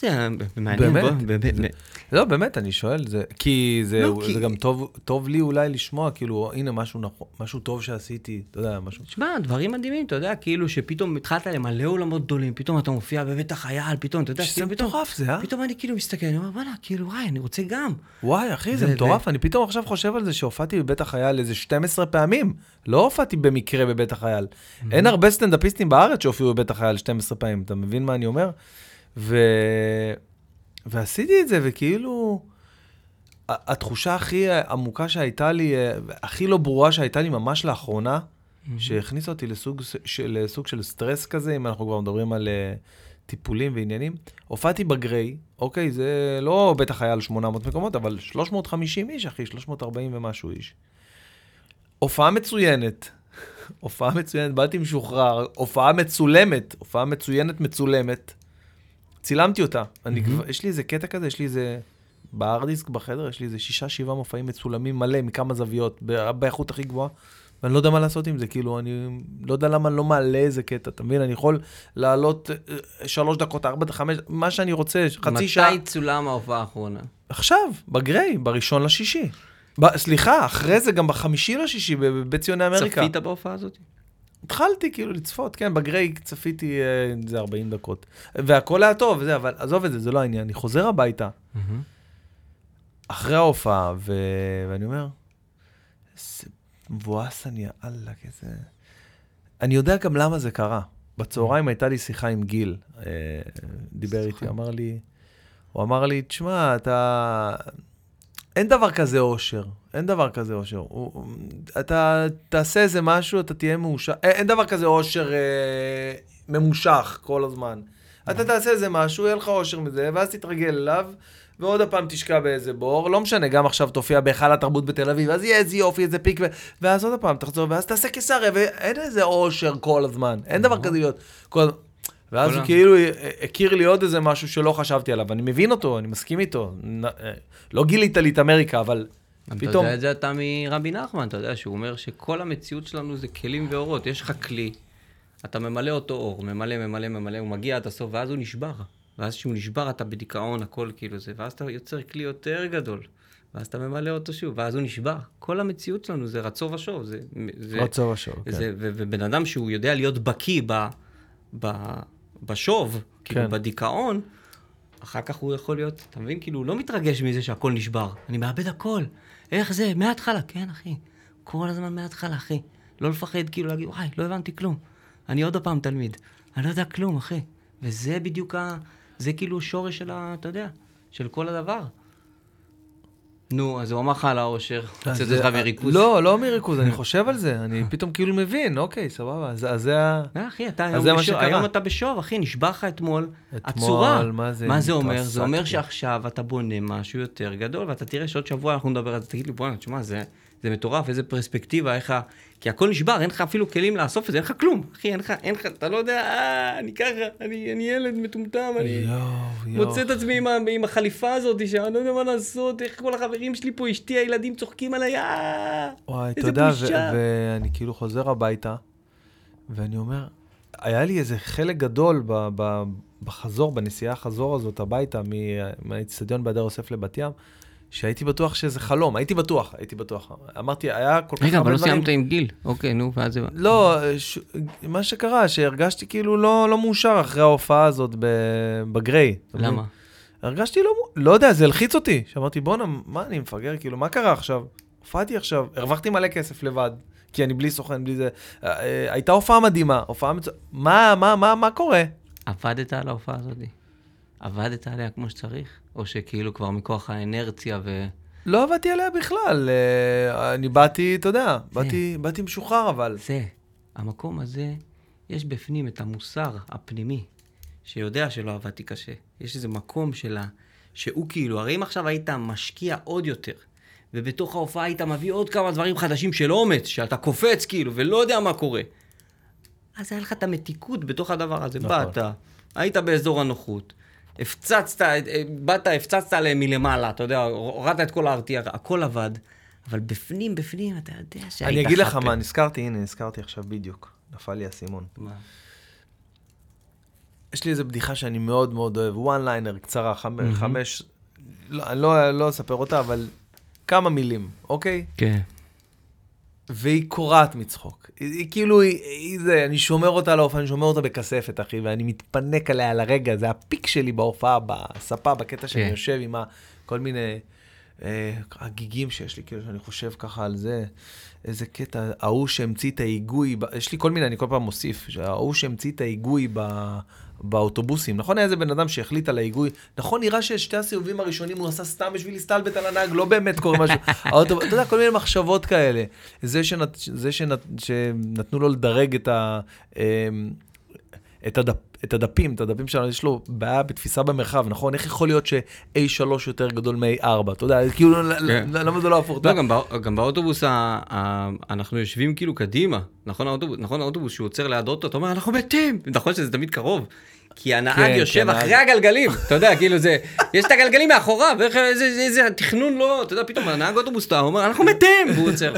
זה מעניין, באמת? לא, באמת, אני שואל, זה, כי זה, לא, זה כי... גם טוב, טוב לי אולי לשמוע, כאילו, הנה משהו, נכון, משהו טוב שעשיתי, אתה יודע, משהו. תשמע, דברים מדהימים, אתה יודע, כאילו שפתאום התחלת למלא עולמות גדולים, פתאום אתה מופיע בבית החייל, פתאום, אתה יודע, שזה מטורף זה, אה? פתאום אני כאילו מסתכל, אני אומר, וואלה, כאילו, וואי, אני רוצה גם. וואי, אחי, זה, זה מטורף, ו... אני פתאום עכשיו חושב על זה שהופעתי בבית החייל איזה 12 פעמים. לא הופעתי במקרה בבית החייל. Mm-hmm. אין הרבה סטנדאפיסטים בארץ שהופיעו בבית החייל 12 פעמים, אתה מבין מה אני אומר? ו... ועשיתי את זה, וכאילו, התחושה הכי עמוקה שהייתה לי, הכי לא ברורה שהייתה לי ממש לאחרונה, mm-hmm. שהכניסה אותי לסוג של, לסוג של סטרס כזה, אם אנחנו כבר מדברים על uh, טיפולים ועניינים. הופעתי בגריי, אוקיי, זה לא בטח היה על 800 מקומות, אבל 350 איש, אחי, 340 ומשהו איש. הופעה מצוינת, הופעה מצוינת, באתי משוחרר, הופעה מצולמת, הופעה מצוינת מצולמת. צילמתי אותה. אני כבר, יש לי איזה קטע כזה, יש לי איזה... בארדיסק בחדר, יש לי איזה שישה, שבעה מופעים מצולמים מלא, מכמה זוויות, באיכות הכי גבוהה. ואני לא יודע מה לעשות עם זה, כאילו, אני לא יודע למה אני לא מעלה איזה קטע, אתה מבין? אני יכול לעלות אה, שלוש דקות, ארבע, חמש, מה שאני רוצה, חצי שעה. מתי צולם ההופעה האחרונה? עכשיו, בגריי, בראשון לשישי. ב- סליחה, אחרי זה גם בחמישי לשישי, בבית ציוני אמריקה. צפית בהופעה הזאת? התחלתי כאילו לצפות, כן, בגריי צפיתי איזה אה, 40 דקות. והכל היה טוב, וזה, אבל עזוב את זה, זה לא העניין. אני חוזר הביתה, אחרי ההופעה, ו... ואני אומר, איזה מבואס אני, יאללה, איזה... אני יודע גם למה זה קרה. בצהריים הייתה לי שיחה עם גיל, אה, דיבר איתי, אמר לי, הוא אמר לי, תשמע, אתה... אין דבר כזה אושר, אין דבר כזה אושר. הוא- אתה תעשה איזה משהו, אתה תהיה מאושר. אין, אין דבר כזה אושר אה, ממושך כל הזמן. אתה תעשה איזה משהו, יהיה לך אושר מזה, ואז תתרגל אליו, ועוד הפעם תשקע באיזה בור, לא משנה, גם עכשיו תופיע בהיכל התרבות בתל אביב, אז יהיה איזה יופי, איזה פיק, ו... ואז עוד הפעם תחזור, ואז תעשה קיסריה, ואין איזה אושר כל הזמן, אין דבר כזה להיות כל. ואז הוא כאילו הכיר לי עוד איזה משהו שלא חשבתי עליו, אני מבין אותו, אני מסכים איתו. אה, לא גילית לי את אמריקה, אבל אתה פתאום... יודע את זה אתה מרבי נחמן, אתה יודע שהוא אומר שכל המציאות שלנו זה כלים ואורות. יש לך כלי, אתה ממלא אותו אור, ממלא, ממלא, ממלא, הוא מגיע עד הסוף, ואז הוא נשבר. ואז כשהוא נשבר אתה בדיכאון, הכל כאילו זה, ואז אתה יוצר כלי יותר גדול. ואז אתה ממלא אותו שוב, ואז הוא נשבר. כל המציאות שלנו זה רצו ושוב. זה, זה, צור השור, כן. זה, ו- ובן אדם שהוא יודע להיות בקיא ב, ב, בשוב, כאילו כן. בדיכאון, אחר כך הוא יכול להיות, אתה מבין? כאילו, הוא לא מתרגש מזה שהכל נשבר. אני מאבד הכל. איך זה? מההתחלה. כן, אחי. כל הזמן מההתחלה, אחי. לא לפחד, כאילו, להגיד, וואי, לא הבנתי כלום. אני עוד פעם תלמיד. אני לא יודע כלום, אחי. וזה בדיוק ה... זה כאילו שורש של ה... אתה יודע, של כל הדבר. נו, אז הוא אמר לך על האושר. רוצה זה- אותך מריכוז. לא, לא מריכוז, אני חושב על זה, אני פתאום כאילו מבין, אוקיי, סבבה, אז זה ה... אה, אחי, אתה היום אתה בשוב, אחי, נשבר לך אתמול. אתמול, הצורה. מה זה מה זה אומר? זה אומר. שעכשיו אתה בונה משהו יותר גדול, ואתה תראה שעוד שבוע אנחנו נדבר על זה, תגיד לי, בוא'נה, תשמע, זה, מטורף, איזה פרספקטיבה, איך. כי הכל נשבר, אין לך אפילו כלים לאסוף את זה, אין לך כלום. אחי, אין לך, אין לך, אתה לא יודע, אה, אני ככה, אני, אני ילד מטומטם, אני... יואו, יואו. מוצא את עצמי עם, עם החליפה הזאת, שאני לא יודע מה לעשות, איך כל החברים שלי פה, אשתי, הילדים צוחקים עליי, אה, וואי, איזה ו- בושה. ואני כאילו חוזר הביתה, ואני אומר, היה לי איזה חלק גדול ב- ב- בחזור, בנסיעה החזור הזאת הביתה, מהאיצטדיון בהדר יוסף לבת ים, שהייתי בטוח שזה חלום, הייתי בטוח, הייתי בטוח. אמרתי, היה כל כך רגע, אבל הרבה לא דברים... סיימת עם גיל. אוקיי, נו, ואז זה... לא, ש... מה שקרה, שהרגשתי כאילו לא, לא מאושר אחרי ההופעה הזאת. בגריי. למה? הרגשתי לא, לא יודע, זה הלחיץ אותי. שאמרתי, בואנה, מה אני מפגר? כאילו, מה קרה עכשיו? הופעתי עכשיו, הרווחתי מלא כסף לבד, כי אני בלי סוכן, בלי זה. אה, אה, הייתה הופעה מדהימה, הופעה מצ... מה, מה, מה, מה קורה? עבדת על ההופעה הזאת? עבדת עליה כמו שצריך? או שכאילו כבר מכוח האנרציה ו... לא עבדתי עליה בכלל. אה, אני באתי, אתה יודע, באתי, באתי משוחרר, אבל... זה, המקום הזה, יש בפנים את המוסר הפנימי, שיודע שלא עבדתי קשה. יש איזה מקום שלה, שהוא כאילו, הרי אם עכשיו היית משקיע עוד יותר, ובתוך ההופעה היית מביא עוד כמה דברים חדשים של אומץ, שאתה קופץ כאילו, ולא יודע מה קורה. אז היה לך את המתיקות בתוך הדבר הזה. נכון. באת, היית באזור הנוחות, הפצצת, אה, באת, הפצצת עליהם מלמעלה, אתה יודע, הורדת את כל ההרתיע, הכל עבד. אבל בפנים, בפנים, אתה יודע שהיית אני אגיד לך. מה, נזכרתי, הנה, נזכרתי עכשיו בדיוק. נפל לי האסימון. מה? יש לי איזו בדיחה שאני מאוד מאוד אוהב, וואן ליינר, קצרה, חמ- חמש, לא, אני לא, לא אספר אותה, אבל כמה מילים, אוקיי? כן. והיא קורעת מצחוק. היא, היא כאילו, היא, היא זה, אני שומר אותה על ההופעה, אני שומר אותה בכספת, אחי, ואני מתפנק עליה לרגע, זה הפיק שלי בהופעה, בספה, בקטע שאני כן. יושב עם כל מיני אה, הגיגים שיש לי, כאילו, שאני חושב ככה על זה. איזה קטע, ההוא שהמציא את ההיגוי, יש לי כל מיני, אני כל פעם מוסיף, ההוא שהמציא את ההיגוי ב... באוטובוסים, נכון היה איזה בן אדם שהחליט על ההיגוי, נכון נראה ששתי הסיבובים הראשונים הוא עשה סתם בשביל להסתלבט על הנהג, לא באמת קורה משהו. האוטו, אתה יודע, כל מיני מחשבות כאלה. זה, שנת, זה שנת, שנתנו לו לדרג את, ה, אמ, את, הדפ, את הדפים, את הדפים שלנו, יש לו בעיה בתפיסה במרחב, נכון? איך יכול להיות ש-A3 יותר גדול מ-A4? אתה יודע, כאילו, כן. למה זה לא הפוך? לא, גם, בא, גם באוטובוס אנחנו יושבים כאילו קדימה, נכון נכון האוטובוס שהוא עוצר ליד אוטו, אתה אומר, אנחנו מתים, נכון שזה תמיד קרוב. כי הנהג כן, יושב הנהג- אחרי הגלגלים, אתה יודע, כאילו זה, יש את הגלגלים מאחוריו, איזה, תכנון לא, אתה יודע, פתאום הנהג אוטובוס, אתה אומר, אנחנו מתים, והוא עוצר.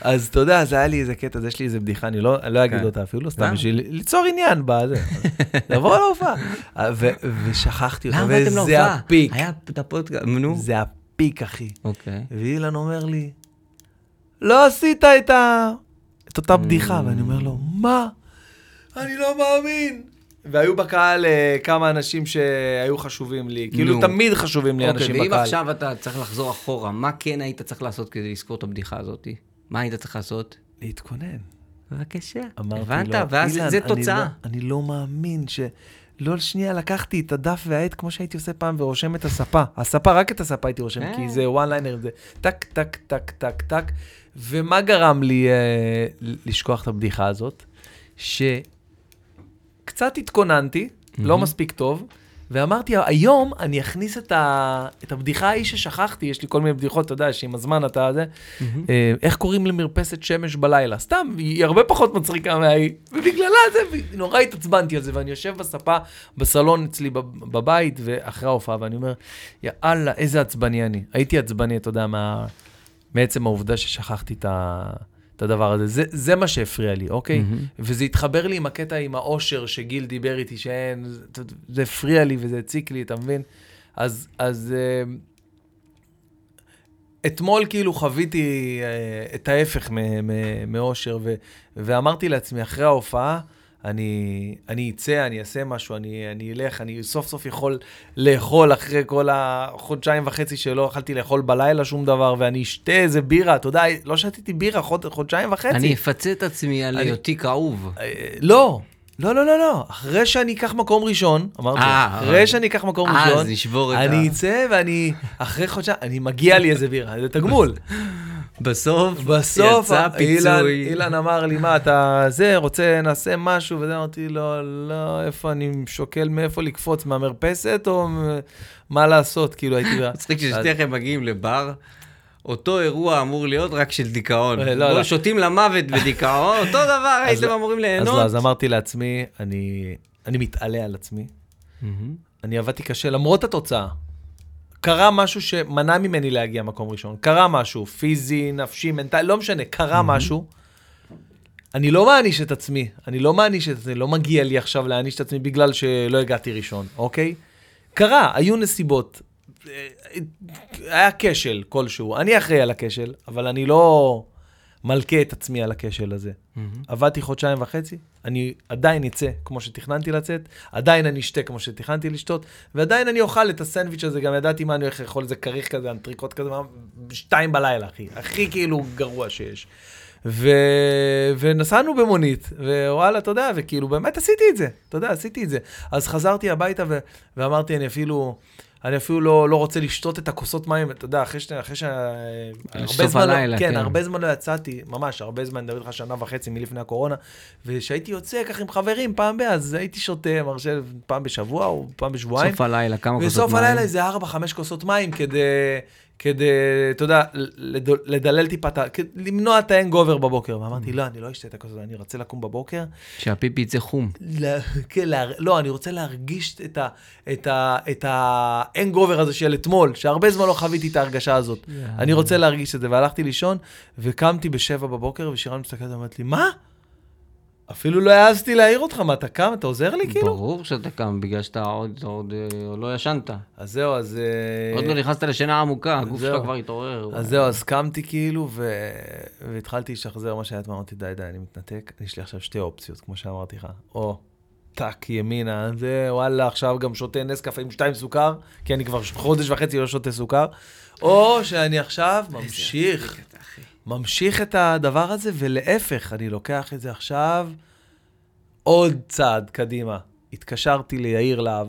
אז אתה יודע, זה היה לי איזה קטע, יש לי איזה בדיחה, אני לא, לא אגיד כן. אותה אפילו, סתם למה? בשביל ליצור עניין בזה. לבוא להופעה. ו- ושכחתי אותה, וזה להופעה? הפיק. היה את הפודקאסט, נו. זה הפיק, אחי. אוקיי. ואילן אומר לי, לא עשית. את אותה בדיחה, Mm. ואני אומר לו, מה? אני לא מאמין. והיו בקהל אה, כמה אנשים שהיו חשובים לי, כאילו. תמיד חשובים לי אוקיי, אנשים ואם בקהל. עכשיו אתה צריך לחזור אחורה, מה כן היית צריך לעשות כדי לזכור את הבדיחה הזאת? מה היית צריך לעשות? להתכונן. בבקשה. אמרתי הבנת? לו, ואז "אילן, זה אני תוצאה. לא- אני לא מאמין ש... לא שנייה, לקחתי את הדף והעט כמו שהייתי עושה פעם ורושם את ה setup. ה setup, רק את ה setup הייתי רושם, כי אה. זה one liner, זה טק, טק, טק, טק, טק. ומה גרם לי אה, לשכוח את הבדיחה הזאת? שקצת התכוננתי, לא מהמם. מספיק טוב, ואמרתי, היום אני אכניס את, ה... את הבדיחה ההיא ששכחתי, יש לי כל מיני בדיחות, אתה יודע, שעם הזמן אתה זה. אה, איך קוראים למרפסת שמש בלילה? סתם, היא הרבה פחות מצחיקה מההיא, ובגללה זה, נורא התעצבנתי על זה, ואני יושב בספה, בסלון אצלי בב- בבית, ואחרי ההופעה, ואני אומר, יאללה, איזה עצבני אני. הייתי עצבני, אתה יודע, מה... מעצם העובדה ששכחתי את, ה... את הדבר הזה. זה, זה מה שהפריע לי, אוקיי? מהמם. וזה התחבר לי עם הקטע עם האושר שגיל דיבר איתי, שאין, זה, זה הפריע לי וזה הציק לי, אתה מבין? אז, אז אה, אתמול כאילו חוויתי אה, את ההפך מאושר, ו, ואמרתי לעצמי, אחרי ההופעה, אני, אני אצא, אני אעשה משהו, אני, אני אלך, אני סוף סוף יכול לאכול אחרי כל החודשיים וחצי שלא יכלתי לאכול בלילה שום דבר, ואני אשתה איזה בירה, אתה יודע, לא שתיתי בירה חוד, חודשיים וחצי. אני אפצה את עצמי על אני- היותי כאוב. אה, לא, לא, לא, לא, לא. אחרי שאני אקח מקום ראשון, אמרתי, אה, אחרי אבל- שאני אקח מקום אז ראשון, נשבור את ה... אני אצא ואני, אחרי חודשיים, אני מגיע לי איזה בירה, זה תגמול. בסוף בסוף, יצא אילן, פיצוי. אילן אמר לי, מה, אתה זה, רוצה, נעשה משהו, וזה, אמרתי לו, לא, איפה אני שוקל מאיפה לקפוץ, מהמרפסת, או מה לעשות, כאילו, הייתי... מצחיק ששניכם מגיעים לבר, אותו אירוע אמור להיות רק של דיכאון. אה, לא, לא. שותים למוות בדיכאון, אותו דבר אז הייתם לא- אמורים אז ליהנות. לא, אז אמרתי לעצמי, אני מתעלה על עצמי. אני עבדתי קשה למרות התוצאה. קרה משהו שמנע ממני להגיע מקום ראשון. קרה משהו, פיזי, נפשי, מנטלי, לא משנה, קרה משהו. אני לא מעניש את עצמי, אני לא מעניש את עצמי, לא מגיע לי עכשיו להעניש את עצמי בגלל שלא הגעתי ראשון, אוקיי? קרה, היו נסיבות. אה, היה כשל כלשהו. אני אחראי על הכשל, אבל אני לא מלכה את עצמי על הכשל הזה. מהמם. עבדתי חודשיים וחצי, אני עדיין אצא כמו שתכננתי לצאת, עדיין אני אשתה כמו שתכננתי לשתות, ועדיין אני אוכל את הסנדוויץ' הזה, גם ידעתי מה אני הולך לאכול, איזה כריך כזה, אנטריקוט כזה, שתיים בלילה, אחי. הכי כאילו גרוע שיש. ו... ונסענו במונית, ווואלה, אתה יודע, וכאילו, באמת עשיתי את זה, אתה יודע, עשיתי את זה. אז חזרתי הביתה ו... ואמרתי, אני אפילו... אני אפילו לא, לא רוצה לשתות את הכוסות מים, אתה יודע, אחרי ש... אחרי ש... הרבה זמן, הלילה, לא, כן, כן. הרבה זמן לא יצאתי, ממש, הרבה זמן, אני מדבר איתך שנה וחצי מלפני הקורונה, וכשהייתי יוצא ככה עם חברים פעם ב... אז הייתי שותה, מרשה, פעם בשבוע או פעם בשבועיים. סוף הלילה, כמה כוסות בסוף מים. הלילה איזה 4-5 כוסות מים כדי, כדי, אתה יודע, לד- לדלל טיפה, למנוע את האנגובר בבוקר. ואמרתי, לא, אני לא אשתה את הכוסות, אני רוצה לקום בבוקר. שהפיפי יצא חום. לה- כן, לא, אני רוצה להרגיש את ה- את ה- את האנגובר הזה של אתמול, שהרבה זמן לא חוויתי את ההרגשה הזאת. אני רוצה להרגיש את זה, והלכתי לישון, וקמתי בשבע בבוקר, ושירן מסתכלת ואומרת לי, מה? אפילו לא העזתי להעיר אותך, מה, אתה קם? אתה עוזר לי כאילו? ברור שאתה קם, בגלל שאתה עוד עוד, אה, לא ישנת. אז זהו, אז... אה, עוד לא נכנסת לשינה עמוקה, הגוף. שלך כבר התעורר. אז זהו, אז קמתי כאילו, ו... והתחלתי לשחזר מה שהיה אמרתי, די, די, אני מתנתק, יש לי עכשיו שתי אופציות, כמו שאמרתי לך. או טאק ימינה, זה וואלה, עכשיו גם שותה נס קפה עם שתיים סוכר, כי אני כבר חודש וחצי לא שותה סוכר, או שאני עכשיו ממשיך, ממשיך את הדבר הזה, ולהפך, אני לוקח את זה עכשיו עוד צעד קדימה. התקשרתי ליאיר להב,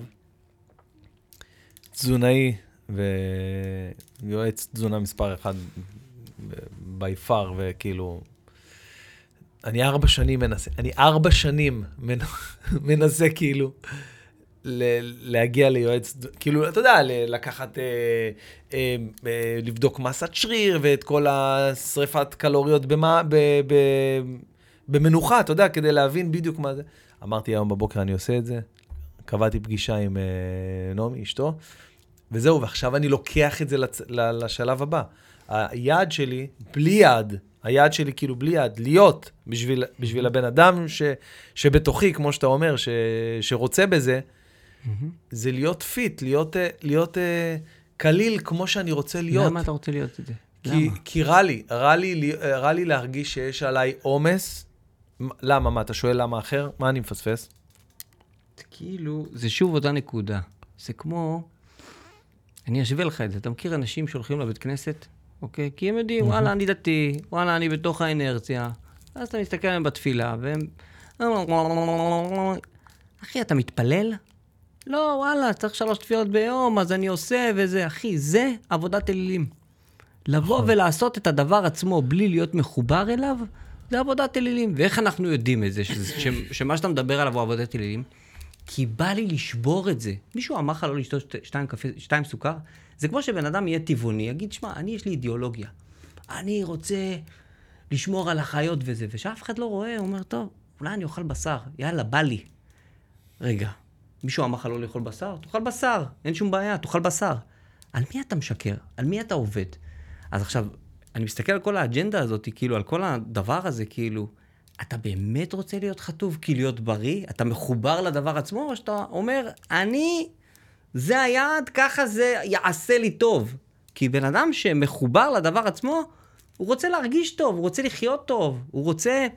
תזונאי ויועץ תזונה מספר אחד בי פאר, וכאילו, אני ארבע שנים מנסה, אני ארבע שנים מנ- מנסה כאילו ל- להגיע ליועץ, כאילו, אתה יודע, ל- לקחת, אה, אה, אה, לבדוק מסת שריר ואת כל השריפת קלוריות במה, ב, ב, במנוחה, אתה יודע, כדי להבין בדיוק מה זה. אמרתי, היום בבוקר אני עושה את זה, קבעתי פגישה עם אה, נעמי, אשתו, וזהו, ועכשיו אני לוקח את זה לצ... ל- לשלב הבא. היעד שלי, בלי יעד, היעד שלי כאילו בלי יעד, להיות בשביל, בשביל הבן אדם ש, שבתוכי, כמו שאתה אומר, ש, שרוצה בזה, זה להיות fit, להיות, אה, להיות אה, קליל כמו שאני רוצה להיות. למה אתה רוצה להיות את זה? כי, למה? כי רע לי, רע לי, רע לי להרגיש שיש עליי עומס. למה? מה, אתה שואל למה אחר? מה אני מפספס? כאילו, זה שוב אותה נקודה. זה כמו, אני אשווה לך את זה. אתה מכיר אנשים שהולכים לבית כנסת, אוקיי? כי הם יודעים, וואלה, אני דתי, וואלה, אני בתוך האינרציה. ואז אתה מסתכל עליהם בתפילה, והם... אחי, אתה מתפלל? לא, וואלה, צריך שלוש תפילות ביום, אז אני עושה וזה. אחי, זה עבודת אלילים. לבוא נכון. ולעשות את הדבר עצמו בלי להיות מחובר אליו, זה עבודת אלילים. ואיך אנחנו יודעים את זה, שזה- ש, שמה שאתה מדבר עליו הוא עבודת אלילים? כי בא לי לשבור את זה. מישהו אמר לך לא לשתות שת- שתיים, שתיים סוכר? זה כמו שבן אדם יהיה טבעוני, יגיד, שמע, אני יש לי אידיאולוגיה. אני רוצה לשמור על החיות וזה, ושאף אחד לא רואה, הוא אומר, טוב, אולי אני אוכל בשר, יאללה, בא לי. רגע, מישהו אמר לך לא לאכול בשר? תאכל בשר, אין שום בעיה, תאכל בשר. על מי אתה משקר? על מי אתה עובד? אז עכשיו, אני מסתכל על כל האג'נדה הזאת, כאילו, על כל הדבר הזה, כאילו, אתה באמת רוצה להיות חטוב, כי להיות בריא? אתה מחובר לדבר עצמו, או שאתה אומר, אני, זה היעד, ככה זה יעשה לי טוב. כי בן אדם שמחובר לדבר עצמו, הוא רוצה להרגיש טוב, הוא רוצה לחיות טוב, הוא רוצה...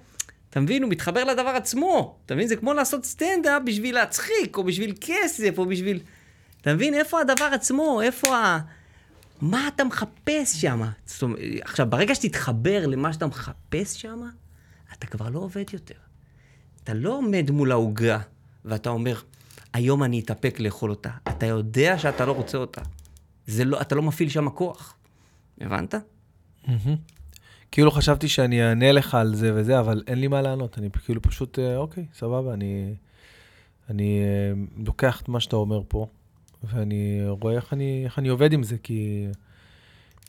אתה מבין? הוא מתחבר לדבר עצמו. אתה מבין? זה כמו לעשות סטנדאפ בשביל להצחיק, או בשביל כסף, או בשביל... אתה מבין? איפה הדבר עצמו? איפה ה... מה אתה מחפש שם? עכשיו, ברגע שתתחבר למה שאתה מחפש שם, אתה כבר לא עובד יותר. אתה לא עומד מול העוגה, ואתה אומר, היום אני אתאפק לאכול אותה. אתה יודע שאתה לא רוצה אותה. זה לא, אתה לא מפעיל שם כוח. הבנת? כאילו חשבתי שאני אענה לך על זה וזה, אבל אין לי מה לענות. אני כאילו פשוט, אה, אוקיי, סבבה, אני, אני אה, לוקח את מה שאתה אומר פה, ואני רואה איך אני, איך אני עובד עם זה, כי,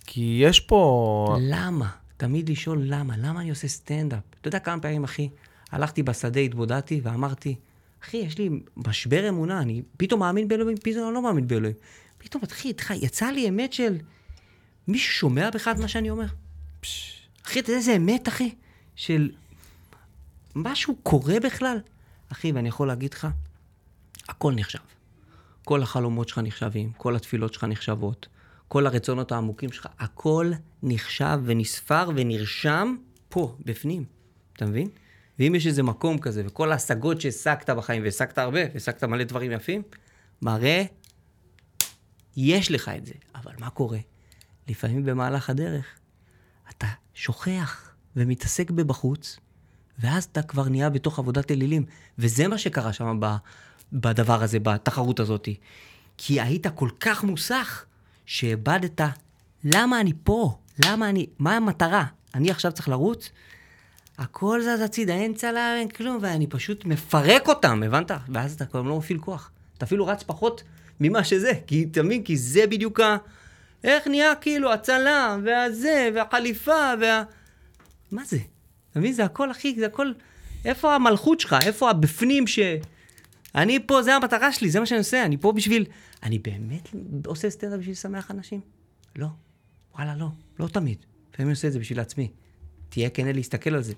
כי יש פה... למה? תמיד לשאול למה. למה אני עושה סטנדאפ? אתה יודע כמה פעמים, אחי, הלכתי בשדה, התבודדתי, ואמרתי, אחי, יש לי משבר אמונה, אני פתאום מאמין באלוהים, פתאום אני לא מאמין באלוהים. פתאום, אחי, יצא לי אמת של... מישהו שומע בך את מה שאני אומר? פש, אחי, אתה יודע איזה אמת, אחי? של... משהו קורה בכלל? אחי, ואני יכול להגיד לך, הכל נחשב. כל החלומות שלך נחשבים, כל התפילות שלך נחשבות, כל הרצונות העמוקים שלך, הכל נחשב ונספר ונרשם פה, בפנים. אתה מבין? ואם יש איזה מקום כזה, וכל ההשגות שהשגת בחיים, והשגת הרבה, והשגת מלא דברים יפים, מראה, יש לך את זה. אבל מה קורה? לפעמים במהלך הדרך, אתה שוכח ומתעסק בבחוץ, ואז אתה כבר נהיה בתוך עבודת אלילים. וזה מה שקרה שם בדבר הזה, בתחרות הזאת. כי היית כל כך מוסך, שאיבדת, למה אני פה? למה אני, מה המטרה? אני עכשיו צריך לרוץ? הכל זז הצידה, אין צלם, אין כלום, ואני פשוט מפרק אותם, הבנת? ואז אתה כבר לא מפעיל כוח. אתה אפילו רץ פחות ממה שזה, כי מבין? כי זה בדיוק ה... איך נהיה כאילו הצלם, והזה, והחליפה, וה... מה זה? אתה מבין? זה הכל, אחי, זה הכל... איפה המלכות שלך? איפה הבפנים ש... אני פה, זה המטרה שלי, זה מה שאני עושה, אני פה בשביל... אני באמת עושה סטנדאפ בשביל לשמח אנשים? לא. וואלה, לא. לא תמיד. לפעמים אני עושה את זה בשביל עצמי. תהיה כן להסתכל על זה.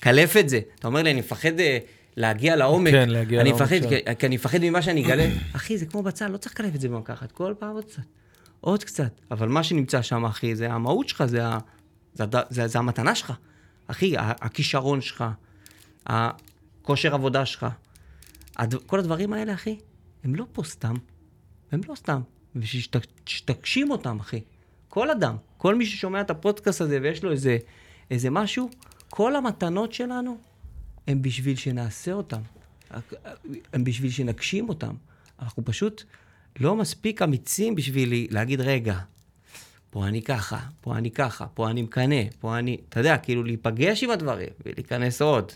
קלף את זה. אתה אומר לי, אני מפחד אה, להגיע לעומק. כן, להגיע אני לעומק מפחד, שם. כי, אני מפחד ממה שאני אגלה. אחי, זה כמו בצל, לא צריך לקלף את זה במכה אחת. כל פעם עוד קצת. עוד קצת. אבל מה שנמצא שם, אחי, זה המהות שלך, זה, ה... זה, הד... זה, זה המתנה שלך. אחי, הכישרון שלך, הכושר עבודה שלך. הד... כל הדברים האלה, אחי, הם לא פה סתם. הם לא סתם. ושתגשים אותם, אחי. כל אדם, כל מי ששומע את הפודקאסט הזה ויש לו איזה, איזה משהו, כל המתנות שלנו הם בשביל שנעשה אותם. הם בשביל שנגשים אותם. אנחנו פשוט לא מספיק אמיצים בשביל להגיד, רגע, פה אני ככה, פה אני ככה, פה אני מקנא, פה אני... אתה יודע, כאילו להיפגש עם הדברים ולהיכנס עוד.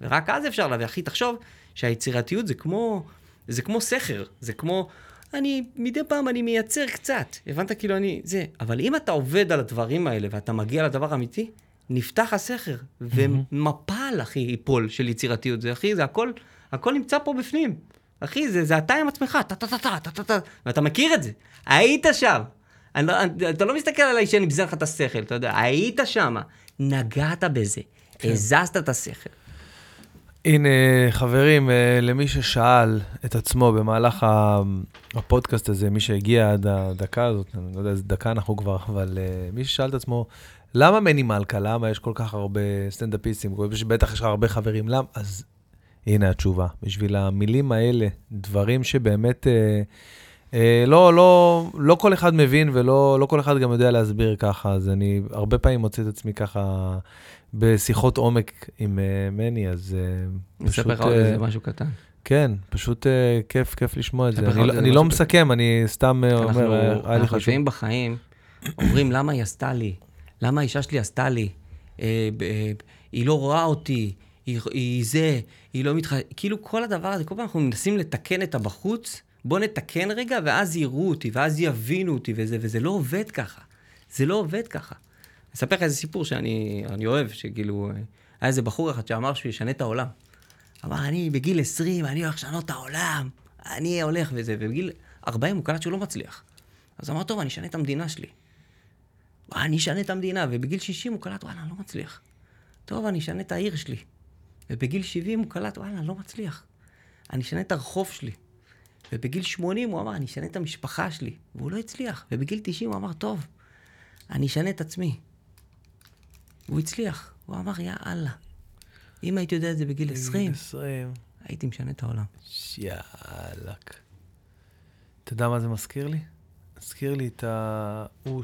ורק אז אפשר להביא. אחי, תחשוב שהיצירתיות זה כמו, זה כמו סכר, זה כמו... אני, מדי פעם אני מייצר קצת, הבנת? כאילו אני, זה. אבל אם אתה עובד על הדברים האלה ואתה מגיע לדבר אמיתי, נפתח הסכר, ומפל, אחי, ייפול של יצירתיות. זה, אחי, זה הכל, הכל נמצא פה בפנים. אחי, זה, זה אתה עם עצמך, טה-טה-טה, טה-טה-טה, ואתה מכיר את זה. היית שם. אני לא, אני, אתה לא מסתכל עליי שאני מזר לך את השכל, אתה יודע, היית שם, נגעת בזה, הזזת את השכל. הנה, חברים, אה, למי ששאל את עצמו במהלך הפודקאסט הזה, מי שהגיע עד הדקה הזאת, אני לא יודע איזה דקה אנחנו כבר, אבל אה, מי ששאל את עצמו, למה מני מלכה? למה יש כל כך הרבה סטנדאפיסטים? בטח יש לך הרבה חברים, למה? אז הנה התשובה. בשביל המילים האלה, דברים שבאמת אה, אה, לא, לא, לא כל אחד מבין ולא לא כל אחד גם יודע להסביר ככה, אז אני הרבה פעמים מוצא את עצמי ככה בשיחות עומק עם אה, מני, אז אה, אני אספר לך עוד אה, איזה משהו קטן. כן, פשוט אה, כיף, כיף לשמוע את זה. אני לא- זה אני לא ש- מסכם, אני סתם אה, אנחנו, אומר, אה, היה לי אנחנו חשוב. לפעמים בחיים אומרים, למה היא עשתה לי? למה האישה שלי עשתה לי? אה, אה, היא לא רואה אותי, היא, היא זה, היא לא מתח... כאילו כל הדבר הזה, כל פעם אנחנו מנסים לתקן את הבחוץ, בוא נתקן רגע, ואז יראו אותי, ואז יבינו אותי, וזה, וזה לא עובד ככה. זה לא עובד ככה. אני אספר לך איזה סיפור שאני אני אוהב, שכאילו, היה איזה בחור אחד שאמר שהוא ישנה את העולם. אמר, אני בגיל 20, אני הולך לשנות את העולם, אני הולך וזה, ובגיל 40 הוא קלט שהוא לא מצליח. אז אמר, טוב, אני אשנה את המדינה שלי. "וואי, אני אשנה את המדינה, ובגיל 60 הוא קלט, וואלה, אני לא מצליח. טוב, אני אשנה את העיר שלי. ובגיל 70 הוא קלט, וואלה, אני לא מצליח. אני אשנה את הרחוב שלי. ובגיל 80 הוא אמר, אני אשנה את המשפחה שלי. והוא לא הצליח. ובגיל 90 הוא אמר, טוב, אני אשנה את עצמי. והוא הצליח. הוא אמר, יא אללה. אם הייתי יודע את זה בגיל 20, 20. הייתי משנה את העולם. יאללה. אתה יודע מה זה מזכיר לי? מזכיר לי את ההוא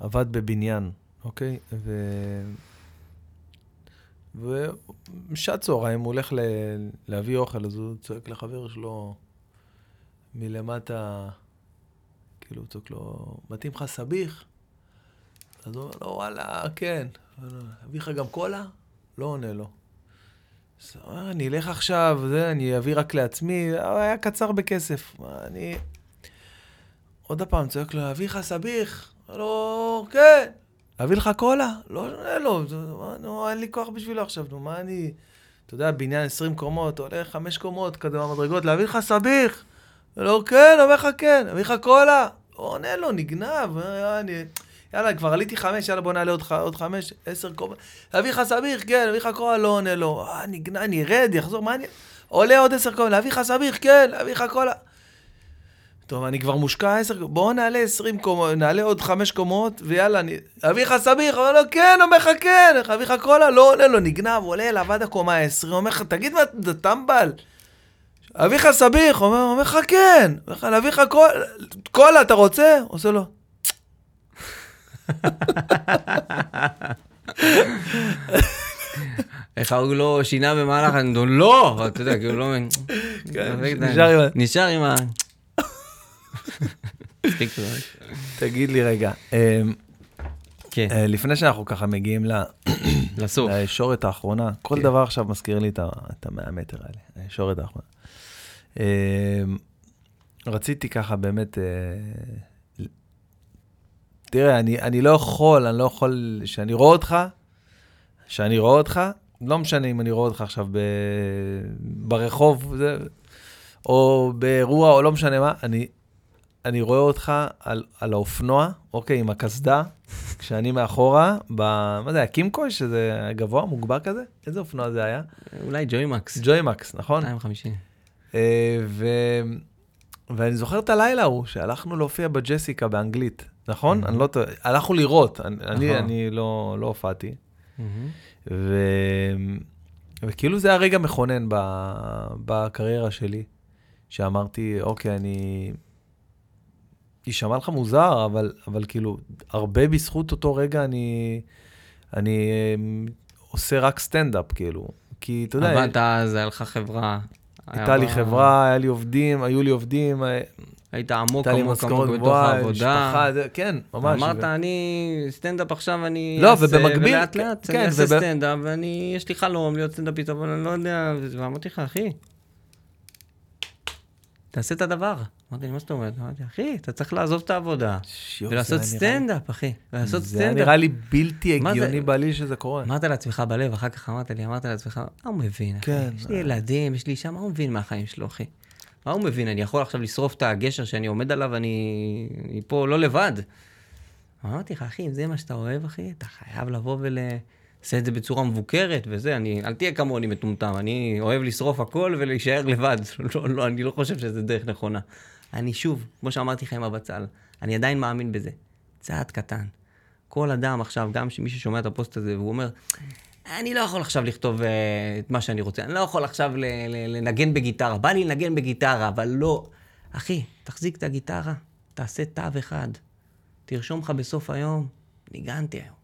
שעבד בבניין, אוקיי? ו... ובשעת צהריים הוא הולך ל... להביא אוכל, אז הוא צועק לחבר שלו מלמטה, כאילו הוא צועק לו, מתאים לך סביח? אז הוא אומר לו, וואלה, כן. אביא לך גם קולה? לא עונה לו. אז הוא אומר, אני אלך עכשיו, זה, אני אביא רק לעצמי, היה קצר בכסף. אני... עוד פעם, צועק לו, אביא לך סביח? לו, כן. אביא לך קולה? לא זה- מה, נו, אין לי כוח בשבילו עכשיו, נו, מה אני... אתה יודע, בניין 20 קומות, הולך 5 קומות, כזה במדרגות, להביא לך? אמר לו, כן, אומר לך כן, אביא לך קולה? לא עונה לו, נגנב, אה, אני... יאללה, כבר עליתי חמש, יאללה, בוא נעלה עוד, עוד חמש, עשר קומות. להביא לך סביח, כן, להביא לך קולה, לא עונה לו. אה, נגנב, אני ארד, יחזור, מה אני... עולה עוד עשר קומות, להביא לך סביח, כן, להביא לך קולה. טוב, אני כבר מושקע עשר, בואו נעלה עשרים קומות, נעלה עוד חמש קומות, ויאללה, אני... אביא לך סביח, אומר לו, כן, אומר לך כן, לך קולה, לא עונה לו, נגנב, עולה אליו עד הקומה העשרים, אומר לך, תגיד מה, אתה טמבל? אביא לך סביח, אומר, לך כן, אומר לך, לך קולה, קולה, אתה רוצה? עושה לו, איך הוא לא שינה במהלך, אומר, לא, אתה יודע, כאילו לא... כן, נשאר עם ה- נשאר עם ה... מצחיק מאוד. תגיד לי רגע, אה, כן, אה, לפני שאנחנו ככה מגיעים לסוף. לישורת האחרונה, כל כן. דבר עכשיו מזכיר לי את המאה מטר האלה, הישורת האחרונה. אה, רציתי ככה באמת, אה, תראה, אני, אני לא יכול, אני לא יכול, שאני רואה אותך, שאני רואה אותך, לא משנה אם אני רואה אותך עכשיו ב, ברחוב, זה, או באירוע, או לא משנה מה, אני, אני רואה אותך על, על האופנוע, אוקיי, עם הקסדה, כשאני מאחורה, ב... מה זה היה, קימקו? שזה גבוה, מוגבר כזה? איזה אופנוע זה היה? אולי ג'וי מקס. ג'וימקס, נכון? 250. אה, ו... ואני זוכר את הלילה ההוא, שהלכנו להופיע בג'סיקה באנגלית, נכון? אני לא טועה, הלכנו לראות, אני, אני, נכון. אני לא, לא הופעתי. ו... וכאילו זה היה רגע מכונן ב... בקריירה שלי, שאמרתי, אוקיי, אני... יישמע לך מוזר, אבל, אבל כאילו, הרבה בזכות אותו רגע אני, אני אמ, עושה רק סטנדאפ, כאילו. כי אתה יודע, עבדת אז, היה לך חברה. הייתה לי חברה, היה לי עובדים, היו לי עובדים, אה, היית עמוק עמוק עמוק בתוך העבודה. משפחה, כן, ממש. אמרת, אני סטנדאפ עכשיו, אני לא, ובמקביל- ולאט לאט כן, אני אעשה סטנדאפ, ואני, יש לי חלום להיות סטנדאפיסט, אבל אני לא יודע, ואמרתי לך, אחי, תעשה את הדבר. אמרתי לי, מה זאת אומרת? אמרתי, אחי, אתה צריך לעזוב את העבודה, זה ולעשות סטנדאפ, אחי, זה היה סטנדאפ. נראה לי בלתי זה- הגיוני בעליל שזה קורה. אמרת לעצמך בלב, אחר כך אמרת לי, אמרת לעצמך, מה הוא מבין, אחי? כן. יש לי ילדים, יש לי אישה, מה הוא מבין מהחיים שלו, אחי? מה הוא מבין? אני יכול עכשיו לשרוף את הגשר שאני עומד עליו, אני פה לא לבד. אמרתי לך, אחי, אם זה מה שאתה אוהב, אחי, אתה חייב לבוא ול... עושה את זה בצורה מבוקרת וזה, אני, אל תהיה כמוני מטומטם, אני אוהב לשרוף הכל ולהישאר לבד. לא, לא, אני לא חושב שזה דרך נכונה. אני שוב, כמו שאמרתי לך עם הבצל, אני עדיין מאמין בזה. צעד קטן. כל אדם עכשיו, גם מי ששומע את הפוסט הזה, והוא אומר, אני לא יכול עכשיו לכתוב uh, את מה שאני רוצה, אני לא יכול עכשיו לנגן בגיטרה, בא לי לנגן בגיטרה, אבל לא. אחי, תחזיק את הגיטרה, תעשה תו אחד, תרשום לך בסוף היום, ניגנתי היום.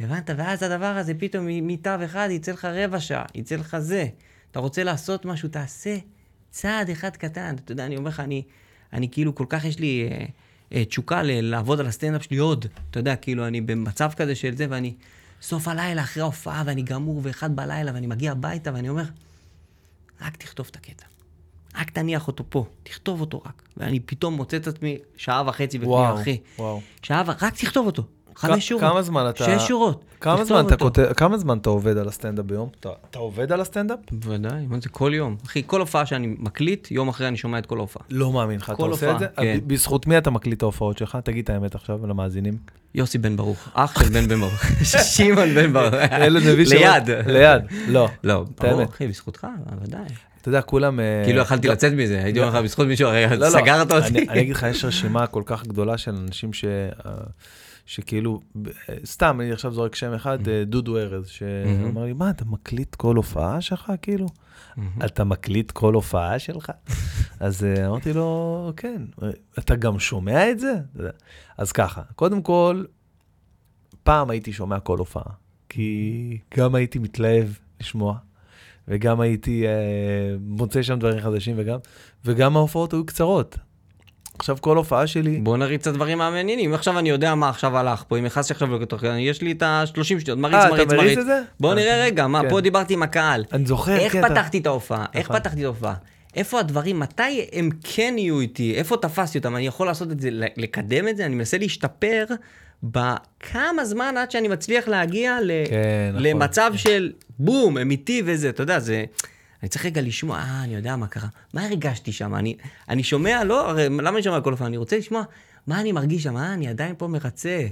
הבנת? ואז הדבר הזה פתאום מתו אחד יצא לך רבע שעה, יצא לך זה. אתה רוצה לעשות משהו, תעשה צעד אחד קטן. אתה יודע, אני אומר לך, אני, אני כאילו, כל כך יש לי אה, אה, תשוקה ל- לעבוד על הסטנדאפ שלי עוד. אתה יודע, כאילו, אני במצב כזה של זה, ואני סוף הלילה אחרי ההופעה, ואני גמור, ואחד בלילה, ואני מגיע הביתה, ואני אומר, רק תכתוב את הקטע. רק תניח אותו פה, תכתוב אותו רק. ואני פתאום מוצא את עצמי שעה וחצי בפנים, אחי. וואו. שעה ו... רק תכתוב אותו. חמש שורות. כמה זמן אתה... שש שורות. כמה זמן אתה. כותב, כמה זמן אתה עובד על הסטנדאפ ביום? אתה, אתה עובד על הסטנדאפ? בוודאי, מה זה כל יום. אחי, כל הופעה שאני מקליט, יום אחרי אני שומע את כל ההופעה. לא מאמין לך, אתה כל עושה את הופעה, זה? כן. ב- בזכות מי אתה מקליט את ההופעות שלך? תגיד את האמת עכשיו למאזינים. יוסי בן ברוך, אח של בן בן ברוך. שמעון בן ברוך. ליד. ליד, לא. לא, ברור. אחי, בזכותך, בוודאי. אתה יודע, כולם... אה, כאילו יכלתי לא, לצאת מזה, הייתי אומר לך בזכות מישהו, הרי לא, לא, סגרת אותי. אני, אני אגיד לך, יש רשימה כל כך גדולה של אנשים ש... שכאילו, אה, סתם, אני עכשיו זורק שם אחד, אה, דודו ארז, שאמר לי, מה, אתה מקליט כל הופעה שלך, כאילו? אתה מקליט כל הופעה שלך? אז אה, אמרתי לו, כן, אתה גם שומע את זה? אז ככה, קודם כל, פעם הייתי שומע כל הופעה, כי גם הייתי מתלהב לשמוע, וגם הייתי אה, מוצא שם דברים חדשים, וגם, וגם ההופעות היו קצרות. עכשיו כל הופעה שלי, בוא נריץ את הדברים המעניינים. אם עכשיו אני יודע מה עכשיו הלך פה, אם נכנסתי עכשיו לתוך, יש לי את ה-30 שניות, מריץ, אה, אתה מריץ, מריץ? בוא אה, נראה רגע, מה, כן. פה דיברתי עם הקהל. אני זוכר, איך כן, אתה- פתחתי את ההופעה? איך נכון. פתחתי את ההופעה? איפה הדברים, מתי הם כן יהיו איתי? איפה תפסתי אותם? אני יכול לעשות את זה, לקדם את זה? אני מנסה להשתפר בכמה זמן עד שאני מצליח להגיע ל... כן, נכון. למצב של בום, הם איתי וזה, אתה יודע, זה... אני צריך רגע לשמוע, אה, אני יודע מה קרה. מה הרגשתי שם? אני, אני שומע, לא, הרי למה אני שומע כל פעם? אני רוצה לשמוע מה אני מרגיש שם, אה, אני עדיין פה מרצה.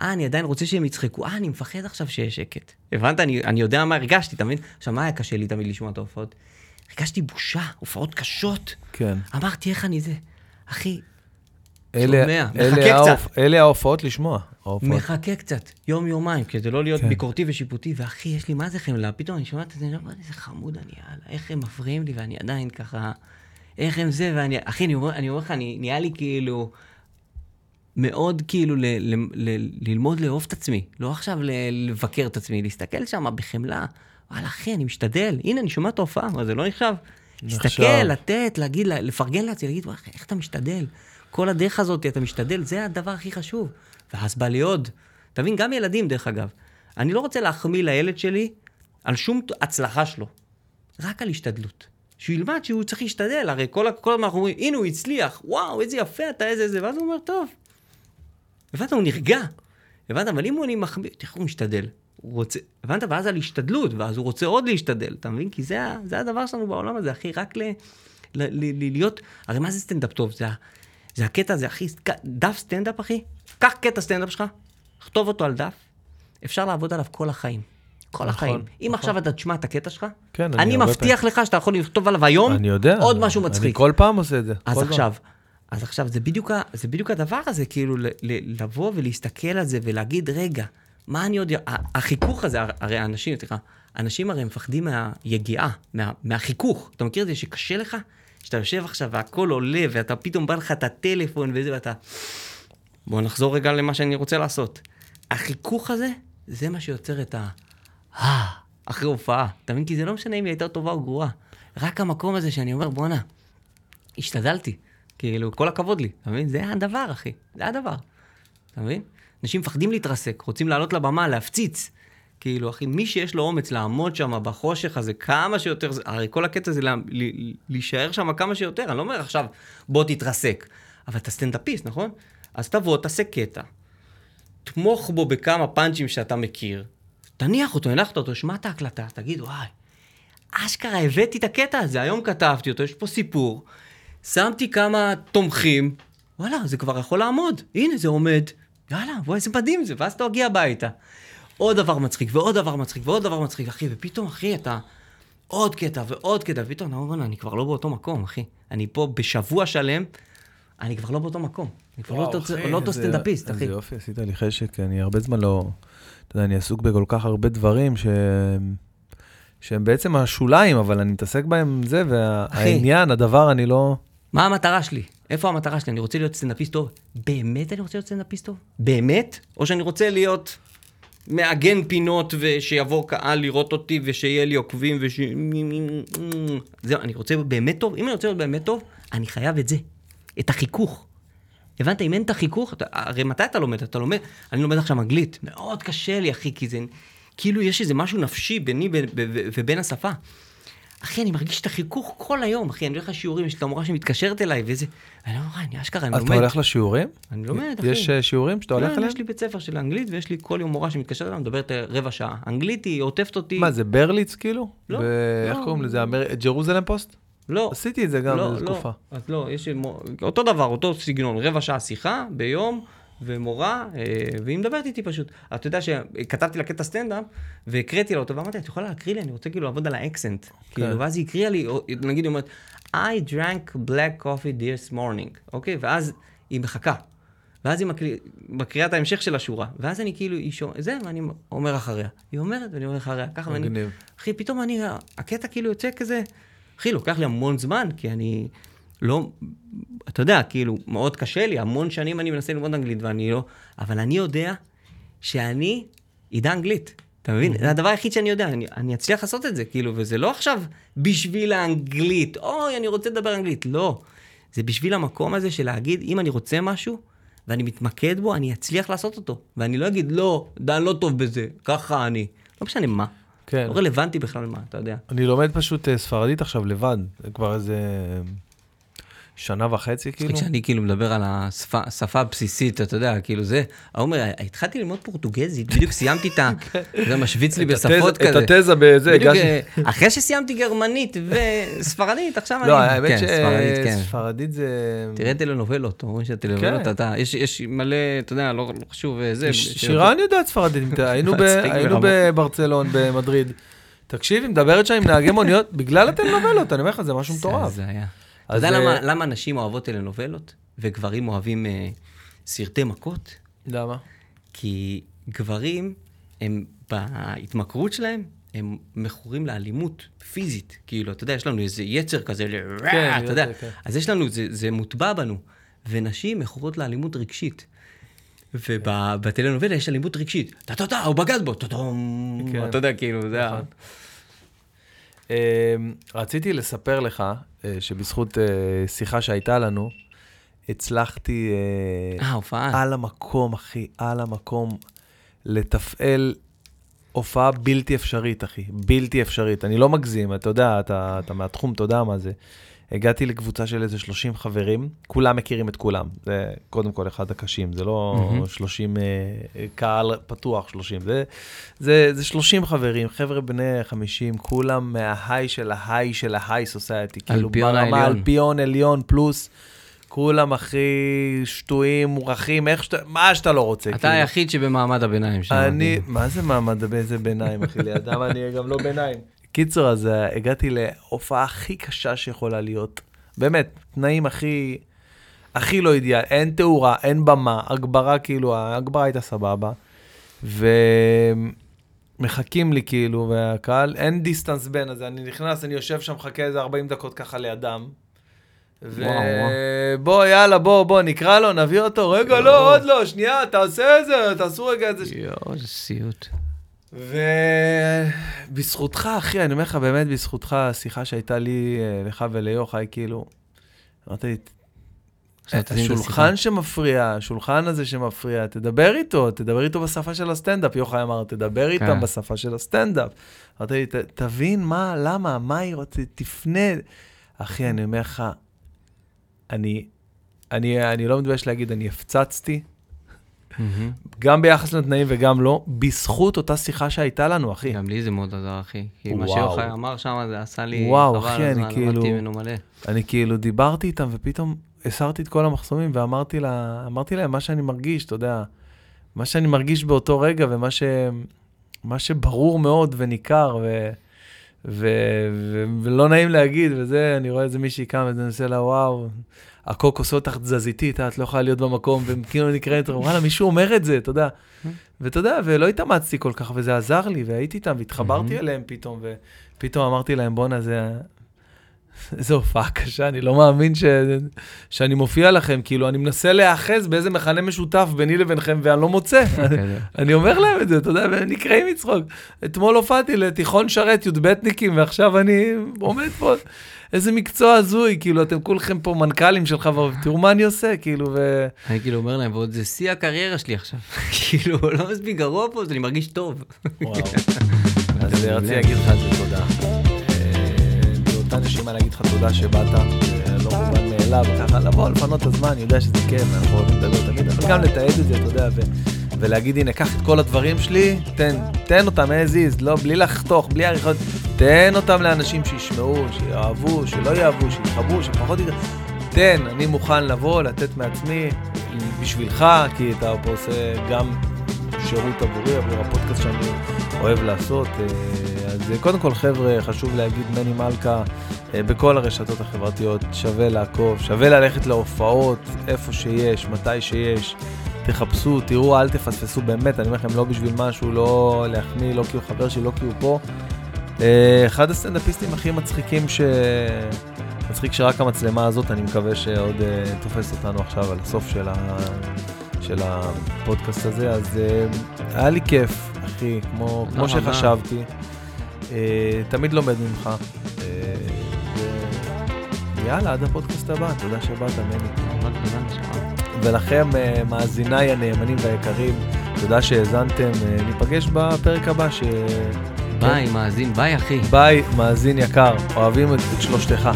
אה, אני עדיין רוצה שהם יצחקו. אה, אני מפחד עכשיו שיש שקט. הבנת? אני, אני יודע מה הרגשתי, אתה מבין? עכשיו, מה היה קשה לי תמיד לשמוע את ההופעות? הרגשתי בושה, הופעות קשות. כן. אמרתי, איך אני זה? אחי, אלה, ההופעות לשמוע. מחכה קצת, יום-יומיים, כדי לא להיות כן. ביקורתי ושיפוטי, ואחי, יש לי מה זה חמלה, פתאום אני שומע את זה, אני אומר, איזה חמוד אני, יאללה, איך הם מפריעים לי, ואני עדיין ככה, איך הם זה, ואני, אחי, אני אומר, לך, נהיה לי כאילו, מאוד כאילו ל, ל, ל, ללמוד לאהוב את עצמי, לא עכשיו לבקר את עצמי, להסתכל שם בחמלה, וואלה, אחי, אני משתדל, הנה, אני שומע את ההופעה, מה, זה לא נחשב? נחשב. להסתכל, לתת, להגיד, לפרגן לעצמי, להגיד, וואי, איך אתה משתדל? כל הדרך הזאת, אתה משתדל, זה הדבר הכי חשוב. ואז בא לי עוד. אתה מבין, גם ילדים, דרך אגב. אני לא רוצה להחמיא לילד שלי על שום הצלחה שלו, רק על השתדלות. שהוא ילמד שהוא צריך להשתדל, הרי כל, הזמן אנחנו אומרים, הנה הוא הצליח, וואו, איזה יפה אתה, איזה איזה, ואז הוא אומר, טוב. הבנת? הוא נרגע. הבנת? אבל אם הוא אני מחמיא, תראה, הוא משתדל. הוא רוצה, הבנת? ואז על השתדלות, ואז הוא רוצה עוד להשתדל, אתה מבין? כי זה, זה הדבר שלנו בעולם הזה, אחי, רק ל, ל, ל, ל, להיות, הרי מה זה סטנדאפ טוב? זה, זה הקטע הזה, אחי, דף סטנדאפ, אחי, קח קטע סטנדאפ שלך, כתוב אותו על דף, אפשר לעבוד עליו כל החיים. כל נכון, החיים. אם נכון. עכשיו אתה תשמע את הקטע שלך, כן, אני אני מבטיח לך שאתה יכול לכתוב עליו היום אני יודע. עוד משהו אני מצחיק. כל פעם עושה את זה. אז פעם. עכשיו, אז עכשיו, זה בדיוק, זה בדיוק הדבר הזה, כאילו, ל- ל- לבוא ולהסתכל על זה ולהגיד, רגע, מה אני עוד... החיכוך הזה, הרי האנשים, סליחה, אנשים הרי מפחדים מהיגיעה, מה, מהחיכוך. אתה מכיר את זה שקשה לך? שאתה יושב עכשיו והכל עולה, ואתה פתאום בא לך את הטלפון וזה, ואתה... בוא נחזור רגע למה שאני רוצה לעשות. החיכוך הזה, זה מה שיוצר את ה... אה, אחרי הופעה. אתה מבין? כי זה לא משנה אם היא הייתה טובה או גרועה. רק המקום הזה שאני אומר, בואנה, השתדלתי. כאילו, כל הכבוד לי, אתה מבין? זה הדבר, אחי. זה הדבר. אתה מבין? אנשים מפחדים להתרסק, רוצים לעלות לבמה, להפציץ. כאילו, אחי, מי שיש לו אומץ לעמוד שם בחושך הזה כמה שיותר, הרי כל הקטע זה לה, ל- להישאר שם כמה שיותר, אני לא אומר עכשיו, בוא תתרסק. אבל אתה סטנדאפיסט, נכון? אז תבוא, תעשה קטע, תמוך בו בכמה פאנצ'ים שאתה מכיר, תניח אותו, הנחת אותו, שמע את ההקלטה, תגיד, וואי, אשכרה הבאתי את הקטע הזה, היום כתבתי אותו, יש פה סיפור, שמתי כמה תומכים, וואלה, זה כבר יכול לעמוד, הנה זה עומד, יאללה, בוא, איזה מדהים זה, ואז אתה מגיע הביתה. עוד דבר מצחיק, ועוד דבר מצחיק, ועוד דבר מצחיק, אחי, ופתאום, אחי, אתה... עוד קטע ועוד קטע, ופתאום, אתה אומר, "בוא'נה, אני כבר לא באותו מקום, אחי. אני פה בשבוע שלם, אני כבר לא באותו מקום. אני כבר לא וואו, אחי, לא אותו סטנדאפיסט, אחי. איזה יופי, עשית לי חשק, אני הרבה זמן לא... אתה יודע, אני עסוק בכל כך הרבה דברים ש... שהם בעצם השוליים, אבל אני מתעסק בהם זה, והעניין, הדבר, אני לא... מה המטרה שלי? איפה המטרה שלי? אני רוצה להיות סטנדאפיסט טוב. באמת אני רוצה להיות סטנדאפיסט טוב? באמת? או שאני רוצה להיות מעגן פינות ושיבוא קהל לראות אותי ושיהיה לי עוקבים וש... זהו, אני רוצה להיות באמת טוב, אם אני רוצה להיות באמת טוב, אני חייב את זה, את החיכוך. הבנת? אם אין את החיכוך, אתה, הרי מתי אתה לומד? אתה לומד, אני לומד עכשיו אנגלית, מאוד קשה לי, אחי, כי זה, כאילו יש איזה משהו נפשי ביני ובין השפה. אחי, אני מרגיש את החיכוך כל היום, אחי, אני הולך לשיעורים, יש את המורה שמתקשרת אליי, ואיזה... אני לא רואה, אני אשכרה, אני לומד. אתה הולך לשיעורים? אני לומד, אחי. יש שיעורים שאתה הולך כן, אליהם? יש לי בית ספר של אנגלית, ויש לי כל יום מורה שמתקשרת אליי, מדברת רבע שעה. אנגלית היא עוטפת אותי... מה, זה ברליץ כאילו? לא, ב- איך לא. קוראים לזה? ג'רוזלם פוסט? לא. עשיתי את זה גם לא, באיזו לא. תקופה. אז לא, יש אותו דבר, אותו סגנון, רבע שעה שיחה ביום, ומורה, אה, והיא מדברת איתי פשוט. אתה יודע שכתבתי לה קטע סטנדאפ, והקראתי לה אותו, ואמרתי, את יכולה להקריא לי, אני רוצה כאילו לעבוד על ה accent. כאילו, ואז היא הקריאה לי, או- נגיד היא אומרת, I drank black coffee this morning, אוקיי? ואז היא מחכה. ואז היא מקריא- מקריאה את ההמשך של השורה, ואז אני כאילו, היא שומעת, זה, ואני אומר אחריה. היא אומרת, ואני אומר אחריה, ככה, ואני... אחי, פתאום אני, הקטע כאילו יוצא כזה, אחי, לוקח לי המון זמן, כי אני לא, אתה יודע, כאילו, מאוד קשה לי, המון שנים אני מנסה ללמוד אנגלית ואני לא, אבל אני יודע שאני אדע אנגלית. אתה מבין? זה הדבר היחיד שאני יודע, אני, אני אצליח לעשות את זה, כאילו, וזה לא עכשיו בשביל האנגלית, אוי, אני רוצה לדבר אנגלית, לא. זה בשביל המקום הזה של להגיד, אם אני רוצה משהו, ואני מתמקד בו, אני אצליח לעשות אותו. ואני לא אגיד, לא, דן לא טוב בזה, ככה אני. לא משנה מה. כן. לא רלוונטי בכלל מה, אתה יודע. אני לומד פשוט אה, ספרדית עכשיו לבד, כבר איזה שנה וחצי כאילו. כשאני כאילו מדבר על השפה הבסיסית, אתה יודע, כאילו זה, העומר, התחלתי ללמוד פורטוגזית, בדיוק סיימתי את ה... זה משוויץ לי את בשפות כזה. את התזה בזה, הגשתי. אה, אחרי שסיימתי גרמנית וספרדית, עכשיו אני... לא, האמת כן, ספרדית, כן. שספרדית זה... תראה טלנובלות, אומרים שהטלנובלות, כן. אתה, יש, מלא, אתה יודע, לא לא חשוב, אה, זה. ש- שירן יודעת ספרדית, היינו. בברצלון, במדריד. תקשיב, היא מדברת שם עם נהגי מוניות, בגלל הטלנובלות, אני אומר לך, זה משהו מטורף. זה היה. אתה יודע אה, למה- למה נשים אוהבות טלנובלות, וגברים אוהבים אה, סרטי מכות? למה? כי גברים, הם בהתמכרות שלהם, הם מכורים לאלימות פיזית. כאילו, אתה יודע, יש לנו איזה יצר כזה, כן, אתה יודע. כן. אז יש לנו, זה, זה מוטבע בנו. ונשים מכורות לאלימות רגשית. ובטלנובלה יש אלימות רגשית. טה-טה-טה, הוא בגד בו, טה-טום. כן. אתה יודע, כאילו, זה ה... אמ, רציתי לספר לך אה, שבזכות אה, שיחה שהייתה לנו, הצלחתי אה, אה, הופעה. על המקום, אחי, על המקום, לתפעל הופעה בלתי אפשרית, אחי, בלתי אפשרית. אני לא מגזים, אתה יודע, אתה, אתה מהתחום, אתה יודע מה זה. הגעתי לקבוצה של איזה 30 חברים, כולם מכירים את כולם. זה קודם כל אחד הקשים, זה לא מהמם. 30 אה, קהל פתוח 30, זה, זה, זה 30 חברים, חבר'ה בני 50, כולם מההיי של ההיי של ההיי סוסייטי. כאילו ברמה. אלפיון עליון פלוס. כולם הכי שטויים, מורחים, איך שאתה, מה שאתה לא רוצה. אתה כאילו. היחיד שבמעמד הביניים שם. אני, מה זה מעמד, באיזה ביניים, אחי, לידם אני גם לא ביניים. קיצור, אז אה, הגעתי להופעה הכי קשה שיכולה להיות. באמת, תנאים הכי, הכי לא אידיאל, אין תאורה, אין במה, הגברה כאילו, ההגברה הייתה סבבה. ומחכים לי כאילו, והקהל, אין דיסטנס בין, אז אני נכנס, אני יושב שם, מחכה איזה 40 דקות ככה לידם. ובוא, יאללה, בוא, בוא, נקרא לו, נביא אותו. רגע, לא, עוד לא, שנייה, תעשה את זה, תעשו רגע את זה. יואו, איזה סיוט. ובזכותך, אחי, אני אומר לך, באמת בזכותך, השיחה שהייתה לי, אה, לך וליוחאי, כאילו, אמרתי לי, תשים את השולחן. שמפריע, השולחן הזה שמפריע, תדבר איתו, תדבר איתו בשפה של הסטנדאפ. יוחאי אמר, תדבר איתם כן. בשפה של הסטנדאפ. אמרתי לי, "ת- תבין מה, למה, מה היא רוצה, תפנה. אחי, אני אומר לך, אני, אני, אני לא מתבייש להגיד, אני הפצצתי. גם ביחס לתנאים וגם לא, בזכות אותה שיחה שהייתה לנו, אחי. גם לי זה מאוד עזר, אחי. כי מה. שיוחאי אמר שם, זה עשה לי... וואו, חבל הזמן, כאילו- למדתי ממנו מלא. אני כאילו דיברתי איתם, ופתאום הסרתי את כל המחסומים, ואמרתי לה, אמרתי להם מה שאני מרגיש, אתה יודע, מה שאני מרגיש באותו רגע, ומה ש, מה שברור מאוד וניכר, ו, ו, ו, ולא נעים להגיד, וזה, אני רואה איזה מישהי קם, ואני עושה לה, וואו, הקוק עושה אותך תזזיתית, את לא יכולה להיות במקום, וכאילו נקראת, וואלה, מישהו אומר את זה, אתה יודע. ואתה יודע, ולא התאמצתי כל כך, וזה עזר לי, והייתי איתם, והתחברתי. אליהם פתאום, ופתאום אמרתי להם, בואנה, זה... איזו הופעה קשה, אני לא מאמין ש... שאני מופיע לכם, כאילו, אני מנסה להיאחז באיזה מכנה משותף ביני לבינכם, ואני לא מוצא. אני אומר להם את זה, אתה יודע, והם נקראים מצחוק. אתמול הופעתי לתיכון שרת י"בניקים, ועכשיו אני עומד פה, איזה מקצוע הזוי, כאילו, אתם כולכם פה מנכ"לים של חברות, תראו מה אני עושה, כאילו, ו... אני כאילו אומר להם, ועוד זה שיא הקריירה שלי עכשיו. כאילו, לא מספיק גרוע פה, אז אני מרגיש טוב. וואו. אז רציתי להגיד לך על זה תודה. אה, באותה נשימה להגיד לך תודה שבאת, זה לא מובן מאליו, ככה לבוא, לפנות את הזמן, אני יודע שזה כיף, אנחנו אוהבים לדבר תמיד, אבל גם לתעד את זה, אתה יודע, ו- ולהגיד, הנה, קח את כל הדברים שלי, תן, תן אותם as is, לא, בלי לחתוך, בלי עריכות, תן אותם לאנשים שישמעו, שיאהבו, שלא יאהבו, שיתחברו, שפחות יתחברו. תן, אני מוכן לבוא, לתת מעצמי בשבילך, כי אתה פה עושה גם שירות עבורי, עבור הפודקאסט שאני אוהב לעשות. אה, אז אה, קודם כל, חבר'ה, חשוב להגיד, מני מלכה, אה, בכל הרשתות החברתיות, שווה לעקוב, שווה ללכת להופעות, איפה שיש, מתי שיש. תחפשו, תראו, אל תפספסו, באמת, אני אומר לכם, לא בשביל משהו, לא להחמיא, לא כי הוא חבר שלי, לא כי הוא פה. אחד הסטנדאפיסטים הכי מצחיקים ש... מצחיק שרק המצלמה הזאת, אני מקווה שעוד uh, תופס אותנו עכשיו על הסוף של, ה... של הפודקאסט הזה, אז uh, היה לי כיף, אחי, כמו, כמו שחשבתי. Uh, תמיד לומד ממך. Uh, ו... יאללה, עד הפודקאסט הבא, תודה שבאת, מני. ולכם, uh, מאזיניי הנאמנים והיקרים, תודה שהאזנתם, אה, ניפגש בפרק הבא ש... ביי, מאזין, ביי, אחי. ביי, מאזין יקר, אוהבים את שלושתך.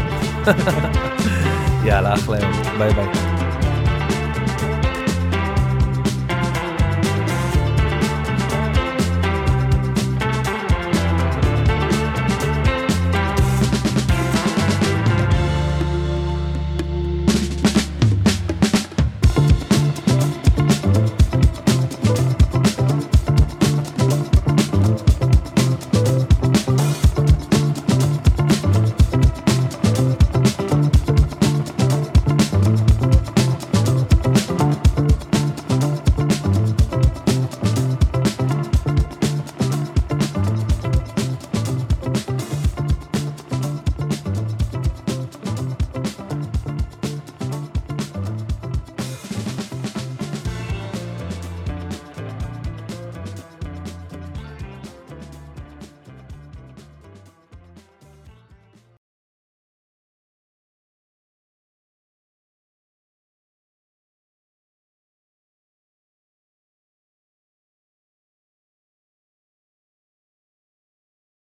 יאללה, אחלה יום, ביי ביי.